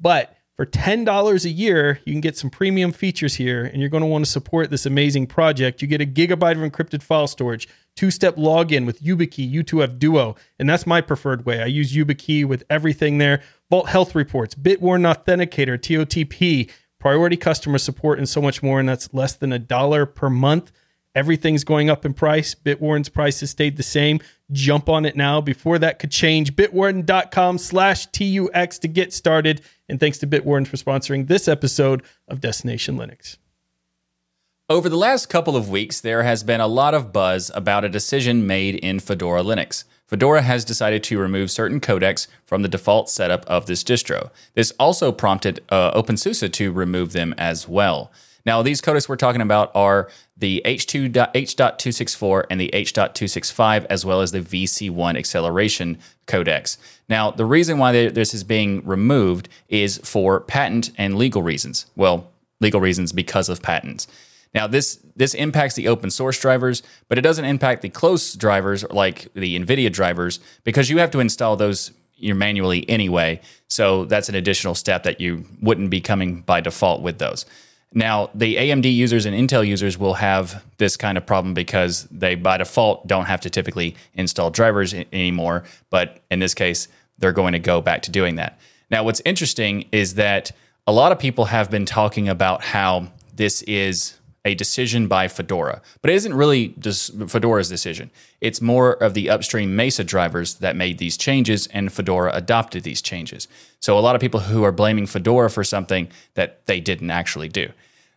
But for $10 a year, you can get some premium features here, and you're going to want to support this amazing project. You get a gigabyte of encrypted file storage, two step login with YubiKey, U2F Duo, and that's my preferred way. I use YubiKey with everything there Vault Health Reports, Bitwarden Authenticator, TOTP, priority customer support, and so much more. And that's less than a dollar per month. Everything's going up in price. Bitwarden's price has stayed the same. Jump on it now before that could change. Bitwarden.com slash TUX to get started. And thanks to Bitwarden for sponsoring this episode of Destination Linux. Over the last couple of weeks, there has been a lot of buzz about a decision made in Fedora Linux. Fedora has decided to remove certain codecs from the default setup of this distro. This also prompted uh, OpenSUSE to remove them as well. Now, these codecs we're talking about are the H2, H.264 and the H.265, as well as the VC1 acceleration codecs. Now, the reason why this is being removed is for patent and legal reasons. Well, legal reasons because of patents. Now this this impacts the open source drivers, but it doesn't impact the closed drivers like the NVIDIA drivers because you have to install those manually anyway. So that's an additional step that you wouldn't be coming by default with those. Now, the AMD users and Intel users will have this kind of problem because they by default don't have to typically install drivers anymore, but in this case, they're going to go back to doing that. Now, what's interesting is that a lot of people have been talking about how this is a decision by Fedora, but it isn't really just Fedora's decision. It's more of the upstream Mesa drivers that made these changes, and Fedora adopted these changes. So a lot of people who are blaming Fedora for something that they didn't actually do.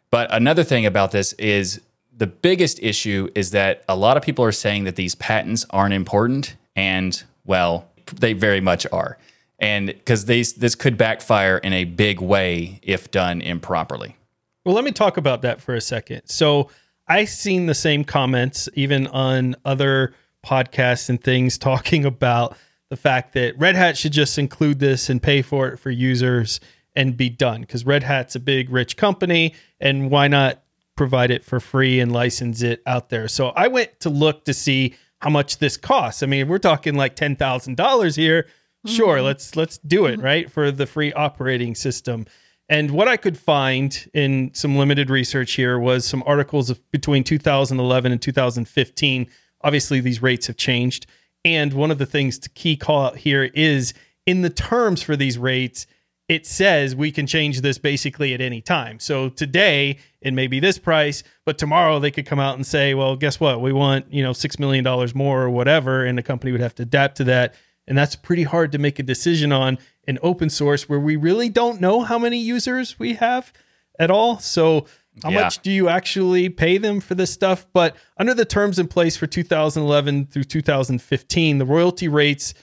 But another thing about this is the biggest issue is that a lot of people are saying that these patents aren't important, and well, they very much are. And because this could backfire in a big way if done improperly. Well, let me talk about that for a second. So I've seen the same comments even on other podcasts and things talking about the fact that Red Hat should just include this and pay for it for users and be done because Red Hat's a big, rich company. And why not provide it for free and license it out there? So I went to look to see how much this costs. I mean, we're talking like $10,000 here. Sure, mm-hmm. let's let's do it, mm-hmm. right? For the free operating system. And what I could find in some limited research here was some articles of between 2011 and 2015. Obviously, these rates have changed. And one of the things to key call out here is in the terms for these rates, it says we can change this basically at any time. So today it may be this price, but tomorrow they could come out and say, well, guess what? We want, you know, $6 million more or whatever. And the company would have to adapt to that. And that's pretty hard to make a decision on in open source where we really don't know how many users we have at all. So, how yeah. much do you actually pay them for this stuff? But under the terms in place for 2011 through 2015, the royalty rates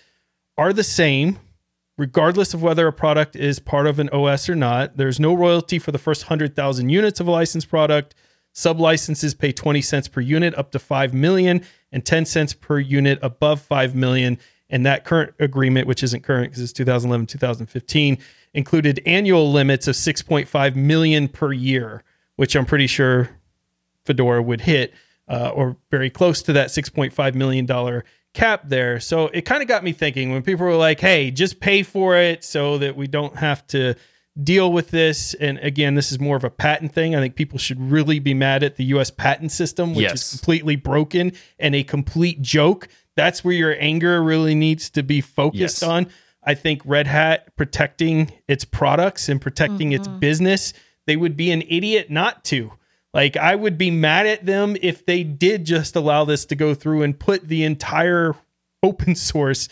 are the same regardless of whether a product is part of an OS or not. There's no royalty for the first 100,000 units of a licensed product. Sub licenses pay 20 cents per unit up to 5 million and 10 cents per unit above 5 million. And that current agreement, which isn't current because it's 2011, 2015, included annual limits of 6.5 million per year, which I'm pretty sure Fedora would hit, uh, or very close to that 6.5 million dollar cap there. So it kind of got me thinking when people were like, "Hey, just pay for it so that we don't have to." deal with this. And again, this is more of a patent thing. I think people should really be mad at the US patent system, which yes. is completely broken and a complete joke that's where your anger really needs to be focused yes. on. I think Red Hat protecting its products and protecting mm-hmm. its business, they would be an idiot not to. Like, I would be mad at them if they did just allow this to go through and put the entire open source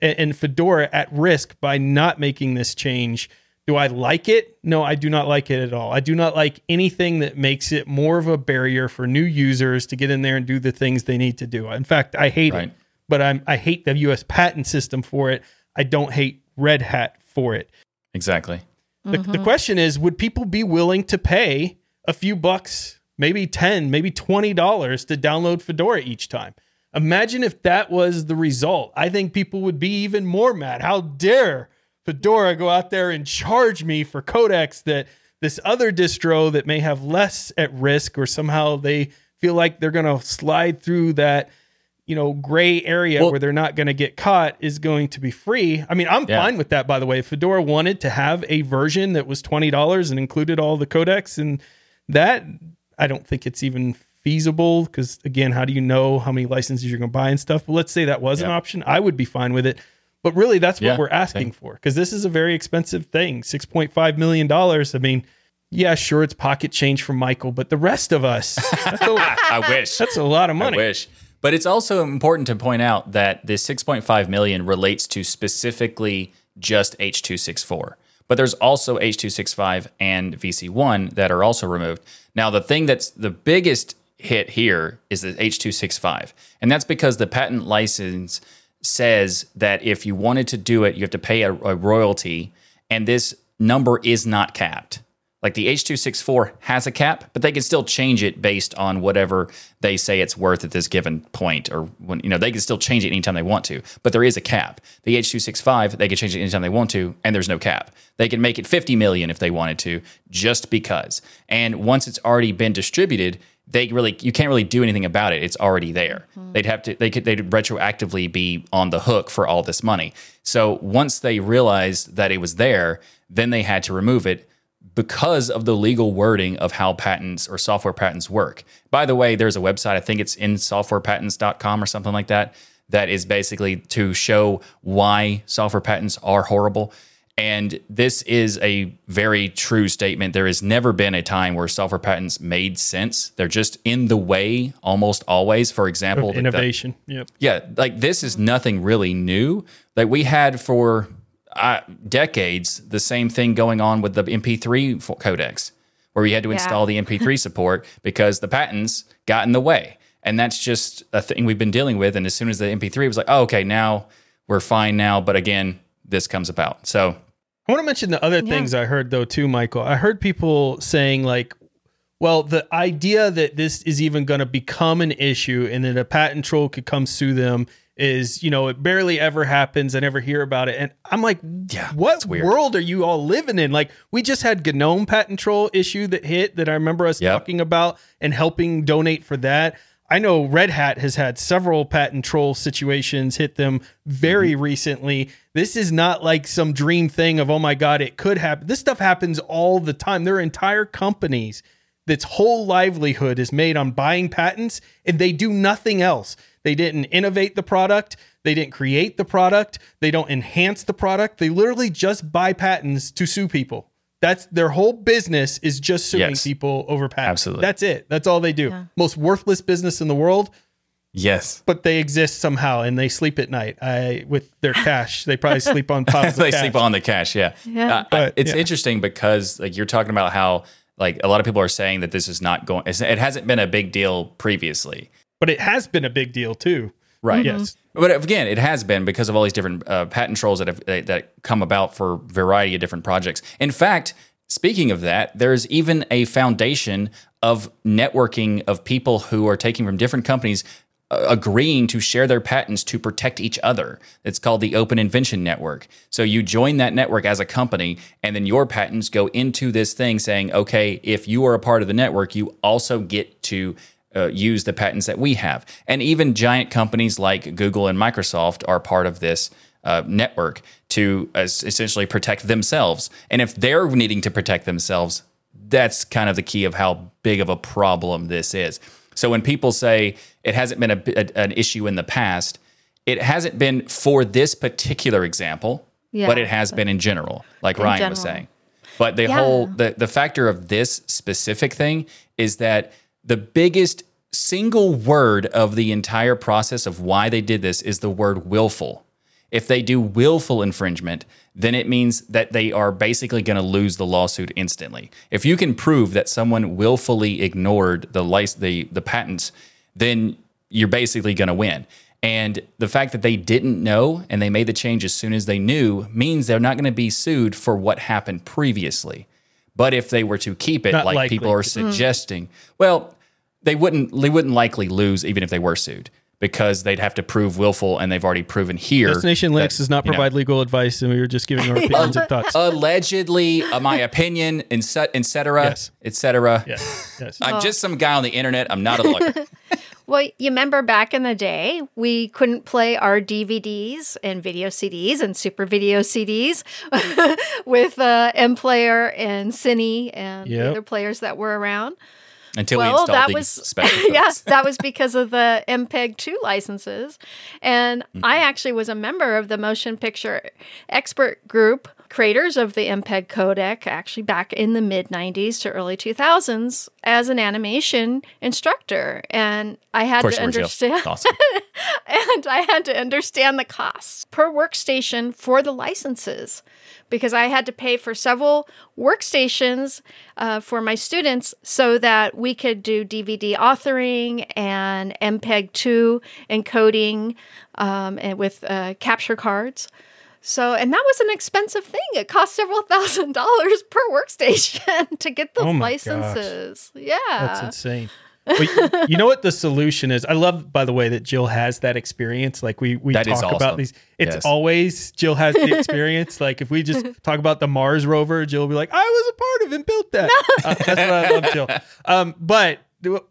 and, and Fedora at risk by not making this change. Do I like it? No, I do not like it at all. I do not like anything that makes it more of a barrier for new users to get in there and do the things they need to do. In fact, I hate right. it but I'm I hate the US patent system for it. I don't hate Red Hat for it. Exactly. The, mm-hmm. the question is would people be willing to pay a few bucks, maybe 10, maybe $20 to download Fedora each time? Imagine if that was the result. I think people would be even more mad. How dare Fedora go out there and charge me for codecs that this other distro that may have less at risk or somehow they feel like they're going to slide through that you know gray area well, where they're not going to get caught is going to be free. I mean, I'm yeah. fine with that. By the way, Fedora wanted to have a version that was twenty dollars and included all the codecs, and that I don't think it's even feasible because again, how do you know how many licenses you're going to buy and stuff? But let's say that was yeah. an option, I would be fine with it. But really, that's what yeah, we're asking for because this is a very expensive thing, six point five million dollars. I mean yeah, sure, it's pocket change for Michael, but the rest of us, I wish that's a lot of money. I wish. But it's also important to point out that this 6.5 million relates to specifically just H.264. But there's also H.265 and VC1 that are also removed. Now, the thing that's the biggest hit here is the H.265. And that's because the patent license says that if you wanted to do it, you have to pay a, a royalty, and this number is not capped. Like the H264 has a cap, but they can still change it based on whatever they say it's worth at this given point, or when you know they can still change it anytime they want to. But there is a cap. The H.265 they can change it anytime they want to, and there's no cap. They can make it 50 million if they wanted to, just because. And once it's already been distributed, they really you can't really do anything about it. It's already there. Mm-hmm. They'd have to they could they'd retroactively be on the hook for all this money. So once they realized that it was there, then they had to remove it because of the legal wording of how patents or software patents work. By the way, there's a website, I think it's in softwarepatents.com or something like that, that is basically to show why software patents are horrible. And this is a very true statement. There has never been a time where software patents made sense. They're just in the way almost always. For example, Of the- innovation. Yep. yeah, like this is nothing really new. Like we had for uh, decades the same thing going on with the MP3 fo- codecs, where we had to Yeah. install the MP3 support because the patents got in the way. And that's just a thing we've been dealing with. And as soon as the MP3 was like, oh, okay, now we're fine now. But again, this comes about. So I want to mention the other things I heard though too, Michael. I heard people saying like, well, the idea that this is even going to become an issue and that a patent troll could come sue them is, you know, it barely ever happens. I never hear about it. And I'm like, Yeah, what world are you all living in? Like, we just had GNOME patent troll issue that hit that I remember us Yep. talking about and helping donate for that. I know Red Hat has had several patent troll situations hit them very Mm-hmm. recently. This is not like some dream thing of, oh my God, it could happen. This stuff happens all the time. There are entire companies that's whole livelihood is made on buying patents and they do nothing else. They didn't innovate the product, they didn't create the product, they don't enhance the product. They literally just buy patents to sue people. That's their whole business is just suing Yes. people over patents. Absolutely. That's it. That's all they do. Most worthless business in the world, yes, but they exist somehow and they sleep at night. I with their cash. They probably sleep on piles of they cash. sleep on the cash. Yeah, Yeah. Uh, I- But, it's yeah. interesting because like you're talking about how like a lot of people are saying that this is not going. It hasn't been a big deal previously. But it has been a big deal too. Right. Yes. But again, it has been because of all these different uh, patent trolls that have that that come about for a variety of different projects. In fact, speaking of that, there's even a foundation of networking of people who are taking from different companies uh, agreeing to share their patents to protect each other. It's called the Open Invention Network. So you join that network as a company, and then your patents go into this thing saying, okay, if you are a part of the network, you also get to uh, use the patents that we have. And even giant companies like Google and Microsoft are part of this uh, network to uh, essentially protect themselves. And if they're needing to protect themselves, that's kind of the key of how big of a problem this is. So when people say it hasn't been a, a- an issue in the past, it hasn't been for this particular example, Yeah. but it has been in general, like Ryan was saying. But the Yeah. whole the the factor of this specific thing is that the biggest single word of the entire process of why they did this is the word willful. If they do willful infringement, then it means that they are basically going to lose the lawsuit instantly. If you can prove that someone willfully ignored the lic- the the patents, then you're basically going to win. And the fact that they didn't know and they made the change as soon as they knew means they're not going to be sued for what happened previously. But if they were to keep it, Not like likely. people are mm-hmm. suggesting, well, they wouldn't they wouldn't likely lose even if they were sued because they'd have to prove willful, and they've already proven here. Destination that, Linux does not you know, provide legal advice, and we were just giving our opinions and thoughts. allegedly uh, my opinion, et cet- et cetera, Yes. et cetera. yes, yes. I'm just some guy on the internet. I'm not a lawyer. Well, you remember back in the day, we couldn't play our DVDs and video CDs and super video CDs with uh, MPlayer and Xine and the other players that were around. Until we Well, installed that was special yeah, that was because of the MPEG two licenses, and I mm-hmm. actually was a member of the motion picture expert group creators of the MPEG codec. Actually, back in the mid '90s to early 2000s, as an animation instructor, and I had to you were, Jill. understand Awesome. and I had to understand the costs per workstation for the licenses because I had to pay for several workstations uh, for my students so that we could do DVD authoring and MPEG 2 encoding um, and with uh, capture cards. So, and that was an expensive thing. It cost several thousand dollars per workstation to get those Oh my licenses. Yeah. That's insane. But you- you know what the solution is? I love, by the way, that Jill has that experience. Like we we That is talk about these. It's Yes. always Jill has the experience. like if we just talk about the Mars rover, Jill will be like, "I was a part of and built that." Uh, that's what I love, Jill. Um, but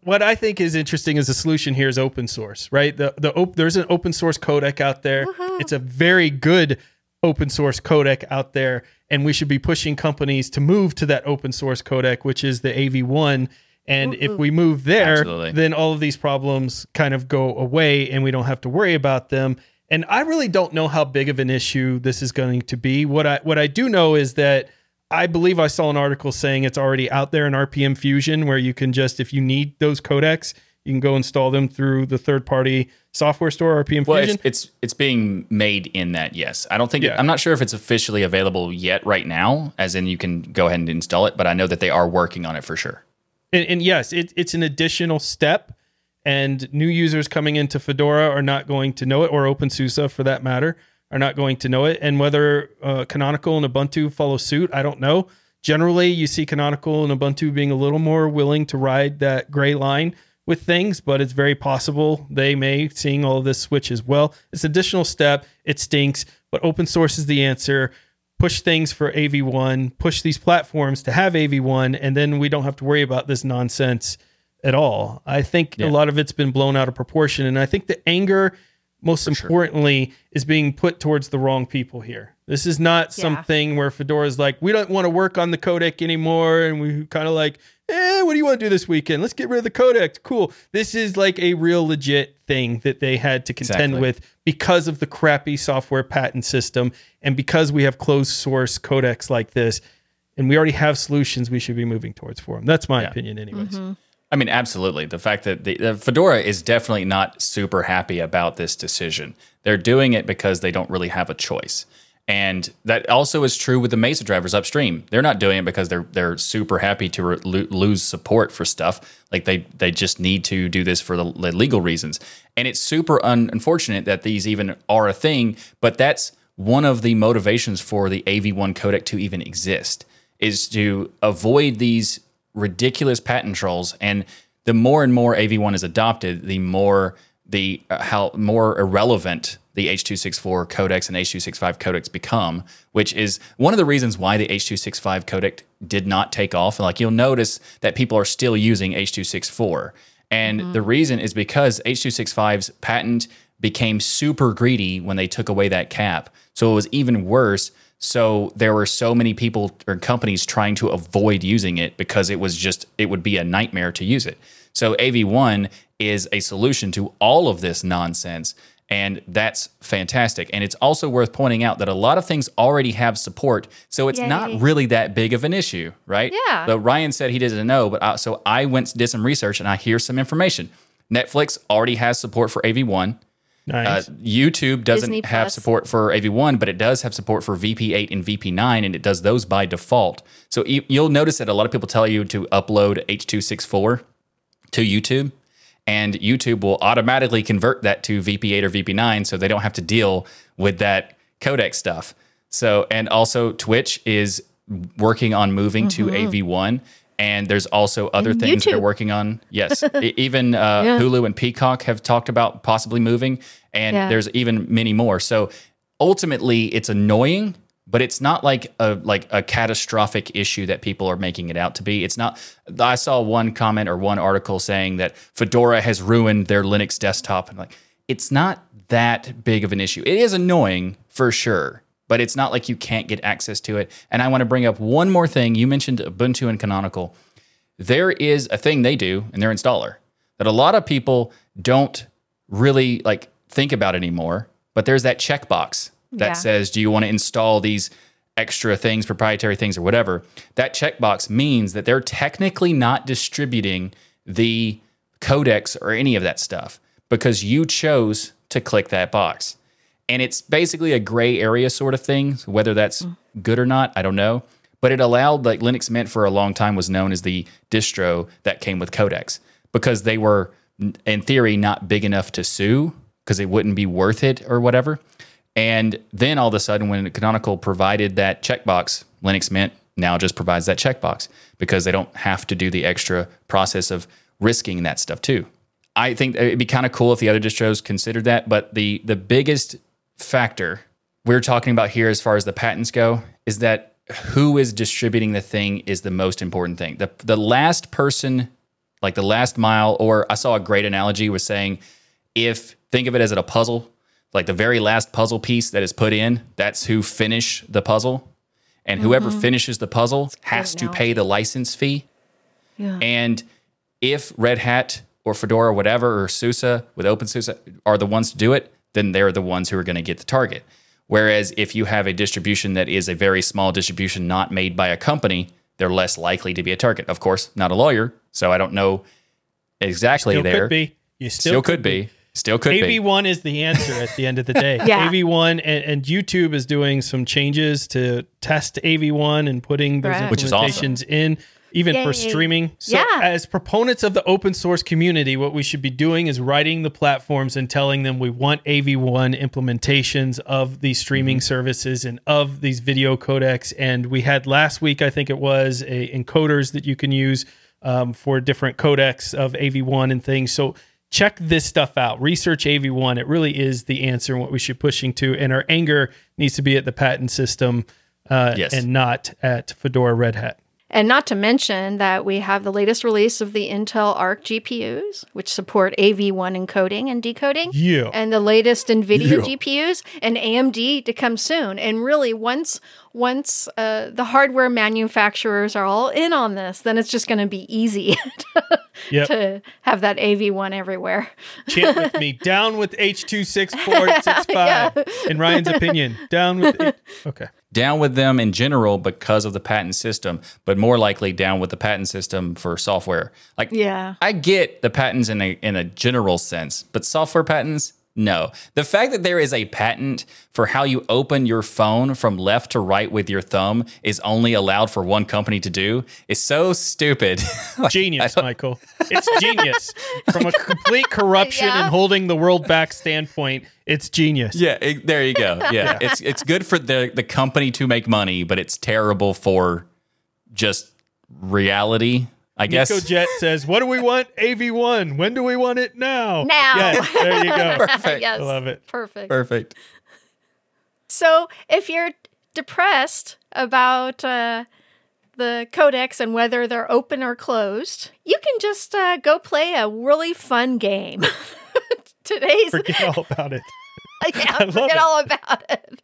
what I think is interesting is the solution here is open source, right? The the op- there's an open source codec out there. It's a very good open source codec out there, and we should be pushing companies to move to that open source codec, which is the AV1. And if we move there, Absolutely. then all of these problems kind of go away and we don't have to worry about them. And I really don't know how big of an issue this is going to be. What I what I do know is that I believe I saw an article saying it's already out there in RPM Fusion where you can just if you need those codecs, you can go install them through the third party software store RPM Well, Fusion. it's, it's it's being made in that. Yes, I don't think Yeah. I'm not sure if it's officially available yet right now, as in you can go ahead and install it. But I know that they are working on it for sure. And, and yes, it, it's an additional step, and new users coming into Fedora are not going to know it, or OpenSUSE for that matter, are not going to know it. And whether uh, Canonical and Ubuntu follow suit, I don't know. Generally, you see Canonical and Ubuntu being a little more willing to ride that gray line with things, but it's very possible they may seeing all of this switch as well. It's an additional step. It stinks, but open source is the answer push things for AV1, push these platforms to have AV1, and then we don't have to worry about this nonsense at all. I think a lot of it's been blown out of proportion. And I think the anger, most importantly, is being put towards the wrong people here. This is not Yeah. something where Fedora's like, we don't want to work on the codec anymore. And we kind of like, eh, what do you want to do this weekend? Let's get rid of the codec. Cool. This is like a real legit thing that they had to contend Exactly. with because of the crappy software patent system and because we have closed source codecs like this and we already have solutions we should be moving towards for them. That's my Yeah. opinion, anyways. I mean, absolutely. The fact that the, the Fedora is definitely not super happy about this decision. They're doing it because they don't really have a choice. And that also is true with the Mesa drivers upstream. They're not doing it because they're they're super happy to re- lose support for stuff. Like they they just need to do this for the, legal reasons. And it's super un- unfortunate that these even are a thing. But that's one of the motivations for the AV1 codec to even exist is to avoid these ridiculous patent trolls and the more and more AV1 is adopted the more the uh, how more irrelevant the H264 codecs and H265 codecs become which is one of the reasons why the H265 codec did not take off. And like you'll notice that people are still using H264 and mm-hmm. the reason is because H265's patent became super greedy when they took away that cap. So it was even worse. So there were so many people or companies trying to avoid using it because it was just it would be a nightmare to use it. So AV1 is a solution to all of this nonsense and that's fantastic. And it's also worth pointing out that a lot of things already have support, so it's Yay. not really that big of an issue, right? Yeah. But Ryan said he doesn't know, but I, so I went did some research and I hear some information. Netflix already has support for AV1. Nice. Uh, YouTube doesn't have support for AV1, but it does have support for VP8 and VP9, and it does those by default. So you, you'll notice that a lot of people tell you to upload H264 to YouTube, and YouTube will automatically convert that to VP8 or VP9, so they don't have to deal with that codec stuff. So, and also Twitch is working on moving to AV1. And there's also other And things they're working on. Yes, even uh, Yeah. Hulu and Peacock have talked about possibly moving, and Yeah. there's even many more. So ultimately, it's annoying, but it's not like a like a catastrophic issue that people are making it out to be. It's not. I saw one comment or one article saying that Fedora has ruined their Linux desktop, and like it's not that big of an issue. It is annoying for sure. But it's not like you can't get access to it. And I want to bring up one more thing. You mentioned Ubuntu and Canonical there is a thing they do in their installer that a lot of people don't really like think about anymore but there's that checkbox that Yeah. says do you want to install these extra things proprietary things or whatever? That checkbox means that they're technically not distributing the codecs or any of that stuff because you chose to click that box. And it's basically a gray area sort of thing whether that's mm. good or not i don't know. But it allowed like linux mint for a long time was known as the distro that came with codecs because they were in theory not big enough to sue because it wouldn't be worth it or whatever And then all of a sudden, when Canonical provided that checkbox, Linux Mint now just provides that checkbox because they don't have to do the extra process of risking that stuff too. I think it'd be kind of cool if the other distros considered that. But the the biggest factor we're talking about here, as far as the patents go, is that who is distributing the thing is the most important thing. The the last person, like the last mile, or I saw a great analogy was saying, if think of it as a puzzle, like the very last puzzle piece that is put in, that's who finish the puzzle, and whoever finishes the puzzle has to pay the license fee. Yeah. And if Red Hat or Fedora, or whatever, or SUSE with OpenSUSE are the ones to do it, then they're the ones who are going to get the target. Whereas if you have a distribution that is a very small distribution not made by a company, they're less likely to be a target. Of course, not a lawyer, so I don't know exactly Still there. could be. You still, Still could be. Still could be. AV1 is the answer at the end of the day. Yeah. AV1 and, and YouTube is doing some changes to test AV1 and putting those Right. Which is awesome. implementations in, even for streaming. So, Yeah. as proponents of the open source community, what we should be doing is writing the platforms and telling them we want AV1 implementations of these streaming services and of these video codecs. And we had last week, I think it was, a encoders that you can use um, for different codecs of AV1 and things. So check this stuff out. Research AV1. It really is the answer and what we should be pushing to. And our anger needs to be at the patent system uh, Yes. and not at Fedora Red Hat. And not to mention that we have the latest release of the Intel Arc GPUs, which support AV1 encoding and decoding. Yeah. And the latest NVIDIA Yeah. GPUs and AMD to come soon. And really, once once uh, the hardware manufacturers are all in on this, then it's just going to be easy Yep. to have that AV1 everywhere. Chant with me. Down with H26465. In Ryan's opinion, down with. H- okay. Down with them in general because of the patent system, but more likely down with the patent system for software. Like, Yeah. I get the patents in a in a general sense, but software patents, no. The fact that there is a patent for how you open your phone from left to right with your thumb is only allowed for one company to do is so stupid. Like, Genius, Michael. It's genius. From a complete corruption Yeah. and holding the world back standpoint, it's genius. yeah, it- there you go. Yeah, it's it's good for the the company to make money, but it's terrible for just reality. I guess. Nico Jet says, What do we want? AV1. When do we want it now? Now. Yes, there you go. Perfect. yes. I love it. Perfect. Perfect. So if you're depressed about uh, the codecs and whether they're open or closed, you can just uh, go play a really fun game. Today's Forget all about it. yeah, I love forget it. all about it.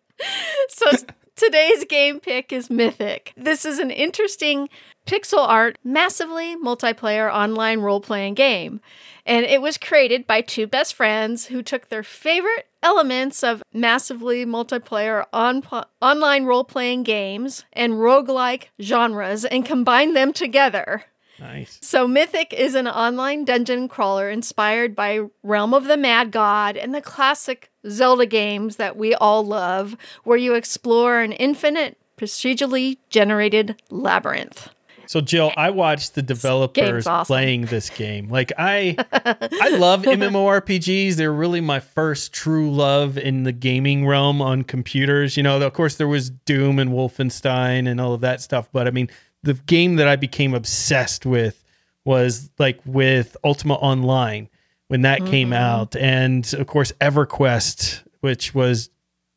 So today's game pick is Mythic. This is an interesting pixel art, massively multiplayer online role playing game. And it was created by two best friends who took their favorite elements of massively multiplayer on, online role playing games and roguelike genres and combined them together. Nice. So, Mythic is an online dungeon crawler inspired by Realm of the Mad God and the classic Zelda games that we all love, where you explore an infinite, procedurally generated labyrinth. So Jill, I watched the developers awesome. playing this game. Like I I love MMORPGs. They're really my first true love in the gaming realm on computers. You know, of course there was Doom and Wolfenstein and all of that stuff, but I mean, the game that I became obsessed with was like with Ultima Online when that came mm-hmm. out and of course EverQuest, which was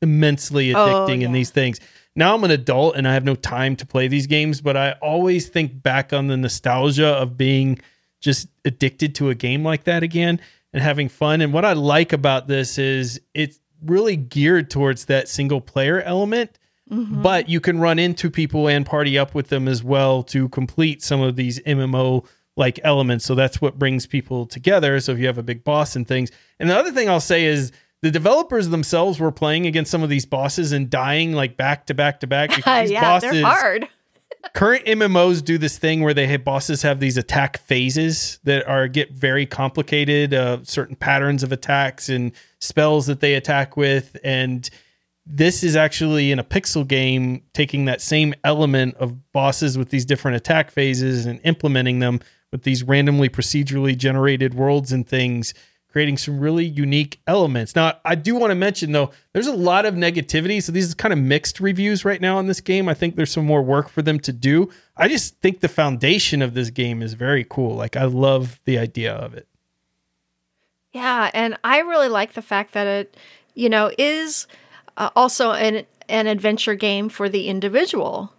immensely Oh, addicting in yeah. these things. Now I'm an adult and I have no time to play these games, but I always think back on the nostalgia of being just addicted to a game like that again and having fun. And what I like about this is it's really geared towards that single player element, mm-hmm. but you can run into people and party up with them as well to complete some of these MMO like elements. So that's what brings people together. So if you have a big boss and things. And the other thing I'll say is the developers themselves were playing against some of these bosses and dying like back to back to back. Because these yeah, bosses they're hard. current MMOs do this thing where they have bosses have these attack phases that are get very complicated, uh, certain patterns of attacks and spells that they attack with, and this is actually in a pixel game taking that same element of bosses with these different attack phases and implementing them with these randomly procedurally generated worlds and things creating some really unique elements. Now, I do want to mention though, there's a lot of negativity. So these are kind of mixed reviews right now on this game. I think there's some more work for them to do. I just think the foundation of this game is very cool. Like I love the idea of it. Yeah, and I really like the fact that it, you know, is uh, also an an adventure game for the individual.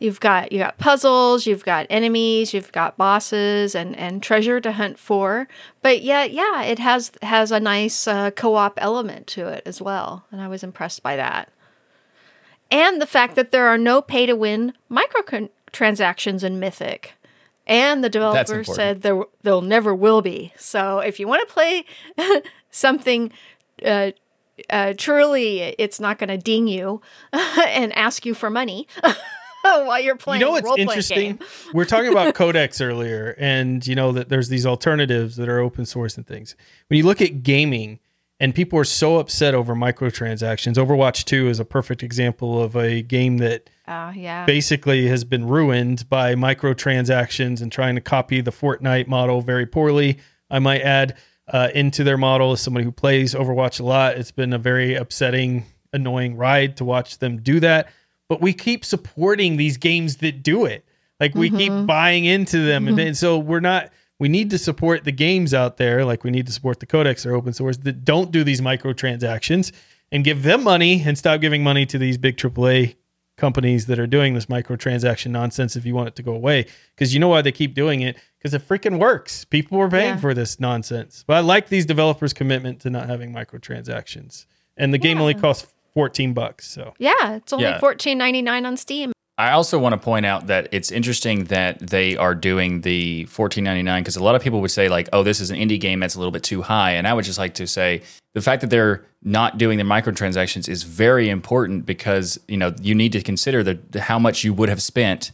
You've got you got puzzles, you've got enemies, you've got bosses and and treasure to hunt for. But yeah, yeah, it has has a nice uh, co-op element to it as well, and I was impressed by that. And the fact that there are no pay to win microtransactions in Mythic. And the developer said there there never will be. So if you want to play something uh, uh, truly, it's not going to ding you and ask you for money. while you're playing. You know what's interesting? We're talking about codecs earlier, and you know that there's these alternatives that are open source and things. When you look at gaming, and people are so upset over microtransactions. Overwatch 2 is a perfect example of a game that uh, yeah. basically has been ruined by microtransactions and trying to copy the Fortnite model very poorly. I might add uh, into their model as somebody who plays Overwatch a lot. It's been a very upsetting, annoying ride to watch them do that but we keep supporting these games that do it. Like we mm-hmm. keep buying into them, mm-hmm. and, and so we're not. We need to support the games out there, like we need to support the codecs are open source that don't do these microtransactions and give them money and stop giving money to these big AAA companies that are doing this microtransaction nonsense if you want it to go away. Because you know why they keep doing it? Because it freaking works. People are paying yeah. for this nonsense. But I like these developers' commitment to not having microtransactions. And the game only costs 14 bucks. So yeah, it's only yeah. 14.99 on Steam. I also want to point out that it's interesting that they are doing the 14.99 because a lot of people would say like, "Oh, this is an indie game that's a little bit too high," and I would just like to say the fact that they're not doing the microtransactions is very important because you know you need to consider the how much you would have spent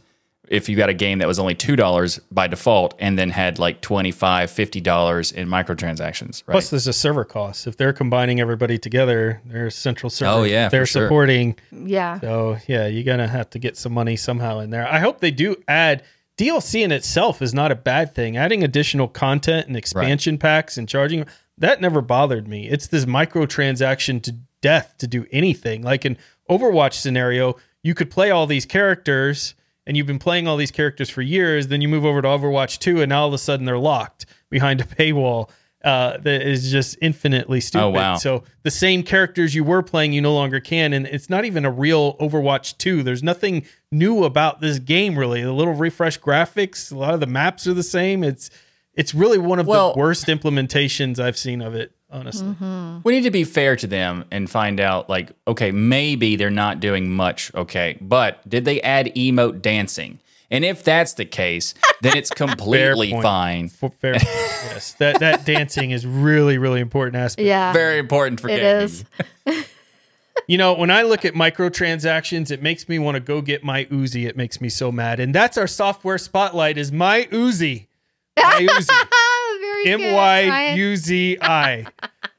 if you got a game that was only $2 by default and then had like $25, $50 in microtransactions, right? Plus, there's a server cost. If they're combining everybody together, there's central server. Oh, yeah. They're supporting. Sure. Yeah. So, yeah, you're going to have to get some money somehow in there. I hope they do add. DLC in itself is not a bad thing. Adding additional content and expansion right. packs and charging, that never bothered me. It's this microtransaction to death to do anything. Like in Overwatch scenario, you could play all these characters and you've been playing all these characters for years, then you move over to Overwatch 2 and now all of a sudden they're locked behind a paywall uh, that is just infinitely stupid. Oh, wow. So the same characters you were playing, you no longer can. And it's not even a real Overwatch 2. There's nothing new about this game, really. The little refresh graphics, a lot of the maps are the same. It's it's really one of well, the worst implementations I've seen of it honestly. Mm-hmm. We need to be fair to them and find out, like, okay, maybe they're not doing much, okay, but did they add emote dancing? And if that's the case, then it's completely fine. Fair point. yes, that that dancing is really really important aspect. Yeah, very important for it gaming. is. you know, when I look at microtransactions, it makes me want to go get my Uzi. It makes me so mad, and that's our software spotlight. Is my Uzi. My Uzi. M Y U Z I.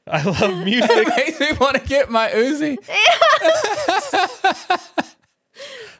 I love music. It makes me want to get my Uzi.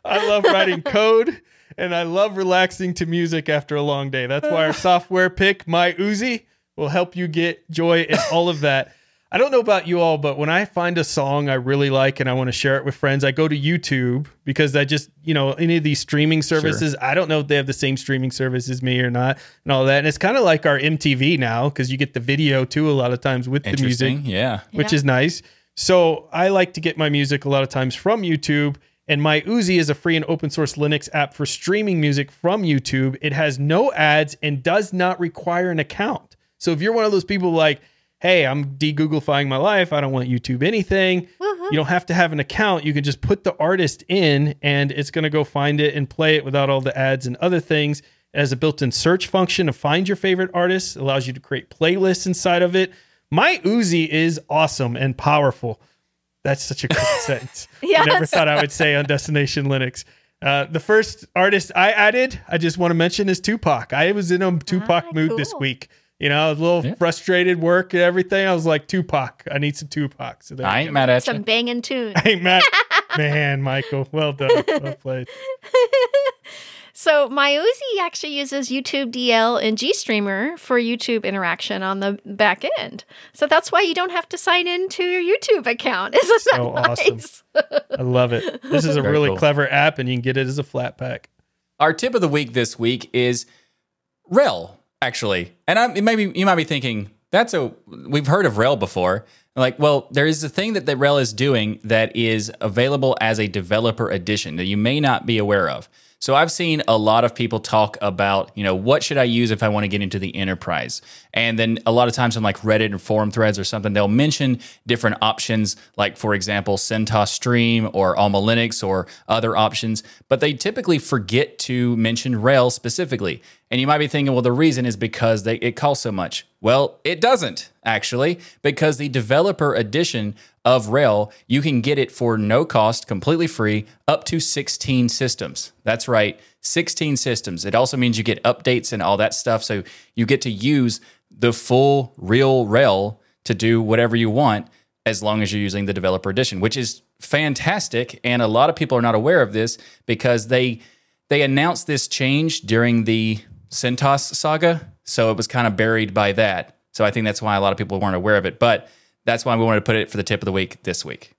I love writing code and I love relaxing to music after a long day. That's why our software pick, MyUzi, will help you get joy in all of that. I don't know about you all, but when I find a song I really like and I want to share it with friends, I go to YouTube because I just, you know, any of these streaming services, sure. I don't know if they have the same streaming service as me or not and all that. And it's kind of like our MTV now because you get the video too a lot of times with the music. Yeah. Which yeah. is nice. So I like to get my music a lot of times from YouTube. And MyUzi is a free and open source Linux app for streaming music from YouTube. It has no ads and does not require an account. So if you're one of those people like, hey, I'm de Googlifying my life. I don't want YouTube anything. You don't have to have an account. You can just put the artist in and it's going to go find it and play it without all the ads and other things. It has a built in search function to find your favorite artists, it allows you to create playlists inside of it. MyUzi is awesome and powerful. That's such a great sentence. yes. I never thought I would say on Destination Linux. Uh, the first artist I added, I just want to mention, is Tupac. I was in a Tupac ah, mood cool. this week. You know, a little yeah. frustrated work and everything. I was like, Tupac. I need some Tupac. So I ain't mad at you. some you. banging tune. I ain't mad. Man, Michael, well done. Well played. So MyUzi actually uses YouTube DL and GStreamer for YouTube interaction on the back end. So that's why you don't have to sign into your YouTube account. Isn't So that awesome. nice? I love it. This is a Very really cool. clever app, and you can get it as a Flatpak. Our tip of the week this week is RHEL, actually. And I'm, maybe you might be thinking, that's a, we've heard of RHEL before. Like, well, there is a thing that the RHEL is doing that is available as a developer edition that you may not be aware of. So I've seen a lot of people talk about, you know, what should I use if I want to get into the enterprise? And then a lot of times on like Reddit and forum threads or something, they'll mention different options, like for example, CentOS Stream or Alma Linux or other options, but they typically forget to mention RHELs specifically. And you might be thinking, well, the reason is because they, it costs so much. Well, it doesn't actually, because the developer edition of RHEL, you can get it for no cost, completely free, up to 16 systems. That's right, 16 systems. It also means you get updates and all that stuff. So you get to use the full real RHEL to do whatever you want as long as you're using the developer edition, which is fantastic. And a lot of people are not aware of this because they they announced this change during the CentOS saga, so it was kind of buried by that. So I think that's why a lot of people weren't aware of it. But that's why we wanted to put it for the tip of the week this week.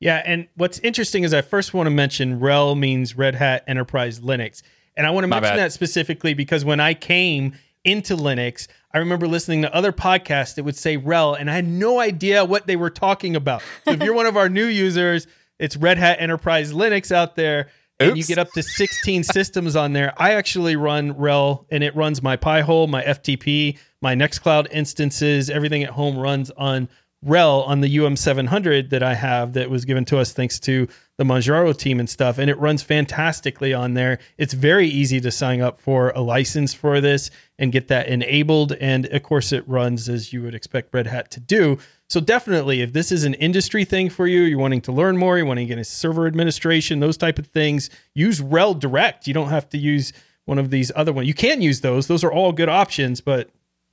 Yeah, and what's interesting is I first want to mention RHEL means Red Hat Enterprise Linux. And I want to My mention bad. that specifically because when I came into Linux, I remember listening to other podcasts that would say RHEL, and I had no idea what they were talking about. So if you're one of our new users, it's Red Hat Enterprise Linux out there. And you get up to 16 systems on there. I actually run RHEL and it runs my Pi-hole, my FTP, my Nextcloud instances, everything at home runs on RHEL on the UM700 that I have that was given to us thanks to the Manjaro team and stuff. And it runs fantastically on there. It's very easy to sign up for a license for this and get that enabled. And of course, it runs as you would expect Red Hat to do. So definitely, if this is an industry thing for you, you're wanting to learn more, you're wanting to get into server administration, those type of things, use RHEL Direct. You don't have to use one of these other ones. You can use those; those are all good options. But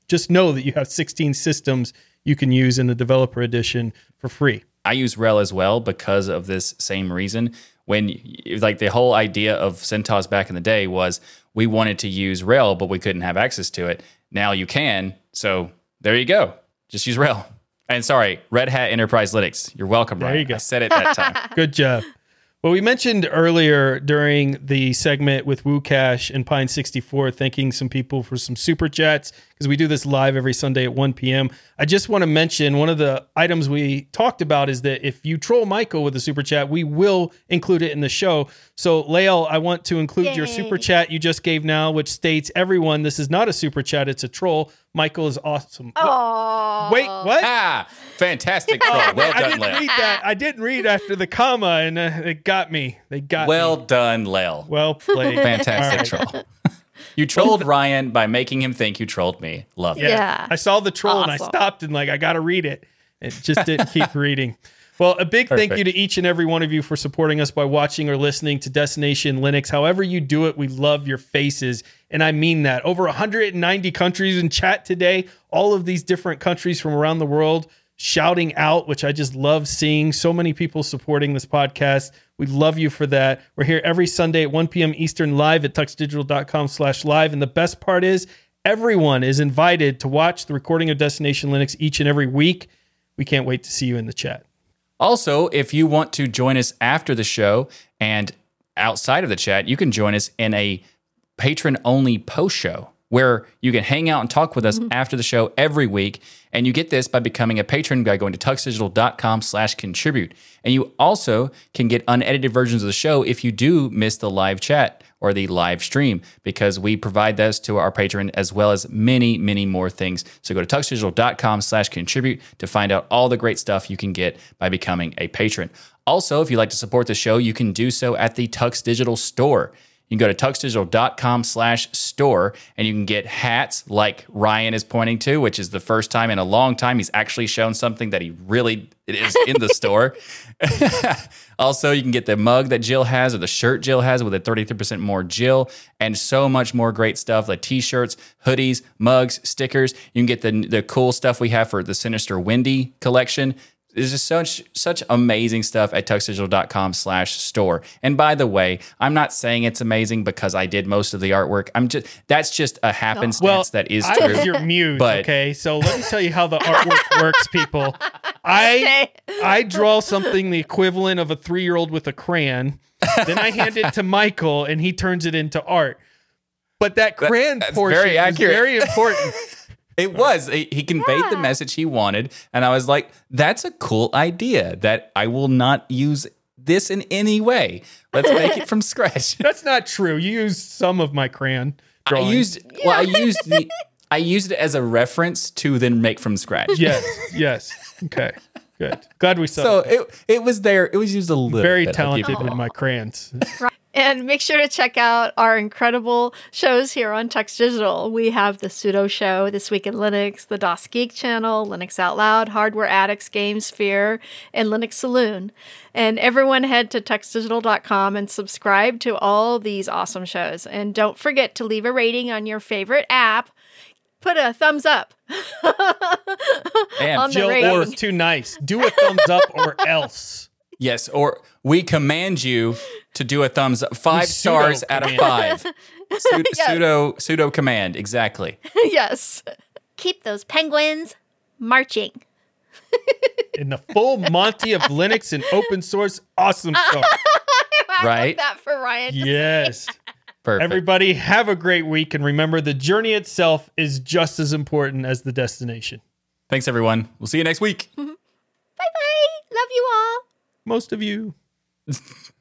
just know that you have 16 systems you can use in the developer edition for free. I use RHEL as well because of this same reason. When like the whole idea of CentOS back in the day was we wanted to use RHEL, but we couldn't have access to it. Now you can. So there you go. Just use RHEL. And sorry, Red Hat Enterprise Linux. You're welcome, There you go. I said it that time. Good job. Well, we mentioned earlier during the segment with Lukasz and Pine64 thanking some people for some super chats because we do this live every Sunday at 1 p.m. I just want to mention one of the items we talked about is that if you troll Michael with a super chat, we will include it in the show. So, Lael, I want to include your super chat you just gave now, which states everyone, this is not a super chat, it's a troll. Michael is awesome. Oh, Wait, what? ah, fantastic troll. Well I didn't Lel. read that. I didn't read after the comma, and uh, it got me. They got Well me. done, Lel. Well played. Fantastic All right. troll. You trolled Ryan by making him think you trolled me. Love it. Yeah. Yeah. I saw the troll and I stopped and like I got to read it. It just didn't keep reading. Well, a big thank you to each and every one of you for supporting us by watching or listening to Destination Linux. However you do it, we love your faces. And I mean that. Over 190 countries in chat today, all of these different countries from around the world shouting out, which I just love seeing. So many people supporting this podcast. We love you for that. We're here every Sunday at 1 p.m. Eastern live at tuxdigital.com slash live. And the best part is everyone is invited to watch the recording of Destination Linux each and every week. We can't wait to see you in the chat. Also, if you want to join us after the show and outside of the chat, you can join us in a patron only post show where you can hang out and talk with us mm-hmm. after the show every week. And you get this by becoming a patron by going to tuxdigital.com slash contribute. And you also can get unedited versions of the show if you do miss the live chat or the live stream because we provide those to our patron as well as many, many more things. So go to tuxdigital.com slash contribute to find out all the great stuff you can get by becoming a patron. Also, if you'd like to support the show, you can do so at the Tux Digital store. You can go to tuxdigital.com slash store and you can get hats like Ryan is pointing to, which is the first time in a long time he's actually shown something that he really is in the store. also, you can get the mug that Jill has or the shirt Jill has with a 33% more Jill and so much more great stuff like t-shirts, hoodies, mugs, stickers. You can get the, the cool stuff we have for the Sinister Windy collection there's just such such amazing stuff at tuxdigital.com slash store. And by the way, I'm not saying it's amazing because I did most of the artwork. I'm just that's just a happenstance Well, that is I true. was your muse. But- okay, so let me tell you how the artwork works, people. I I draw something the equivalent of a three year old with a crayon. Then I hand it to Michael, and he turns it into art. But that crayon that's portion very is accurate. very important. It was. He, he conveyed the message he wanted. And I was like, that's a cool idea that I will not use this in any way. Let's make it from scratch. That's not true. You used some of my crayon I drawing. used well, I used the I used it as a reference to then make from scratch. yes, yes. Okay, good. Glad we saw. So it. it it was there. It was used a little Very bit. I'll talented with my crayons. And make sure to check out our incredible shows here on Tux Digital. We have the Sudo Show, This Week in Linux, the DasGeek Channel, Linux Out Loud, Hardware Addicts, Game Sphere, and Linux Saloon. And everyone head to tuxdigital.com and subscribe to all these awesome shows. And don't forget to leave a rating on your favorite app. Put a thumbs up. On the Jill, that was too nice. Do a thumbs up or else. Yes, or we command you to do a thumbs up. Five sudo stars out of five. Sudo, Yes. sudo sudo command. Exactly. yes. Keep those penguins marching. In the full Monty of Linux and open source, awesome stuff. Right? That for Ryan. Yes. Perfect. Everybody, have a great week. And remember, the journey itself is just as important as the destination. Thanks everyone. We'll see you next week. Bye bye. Love you all. Most of you.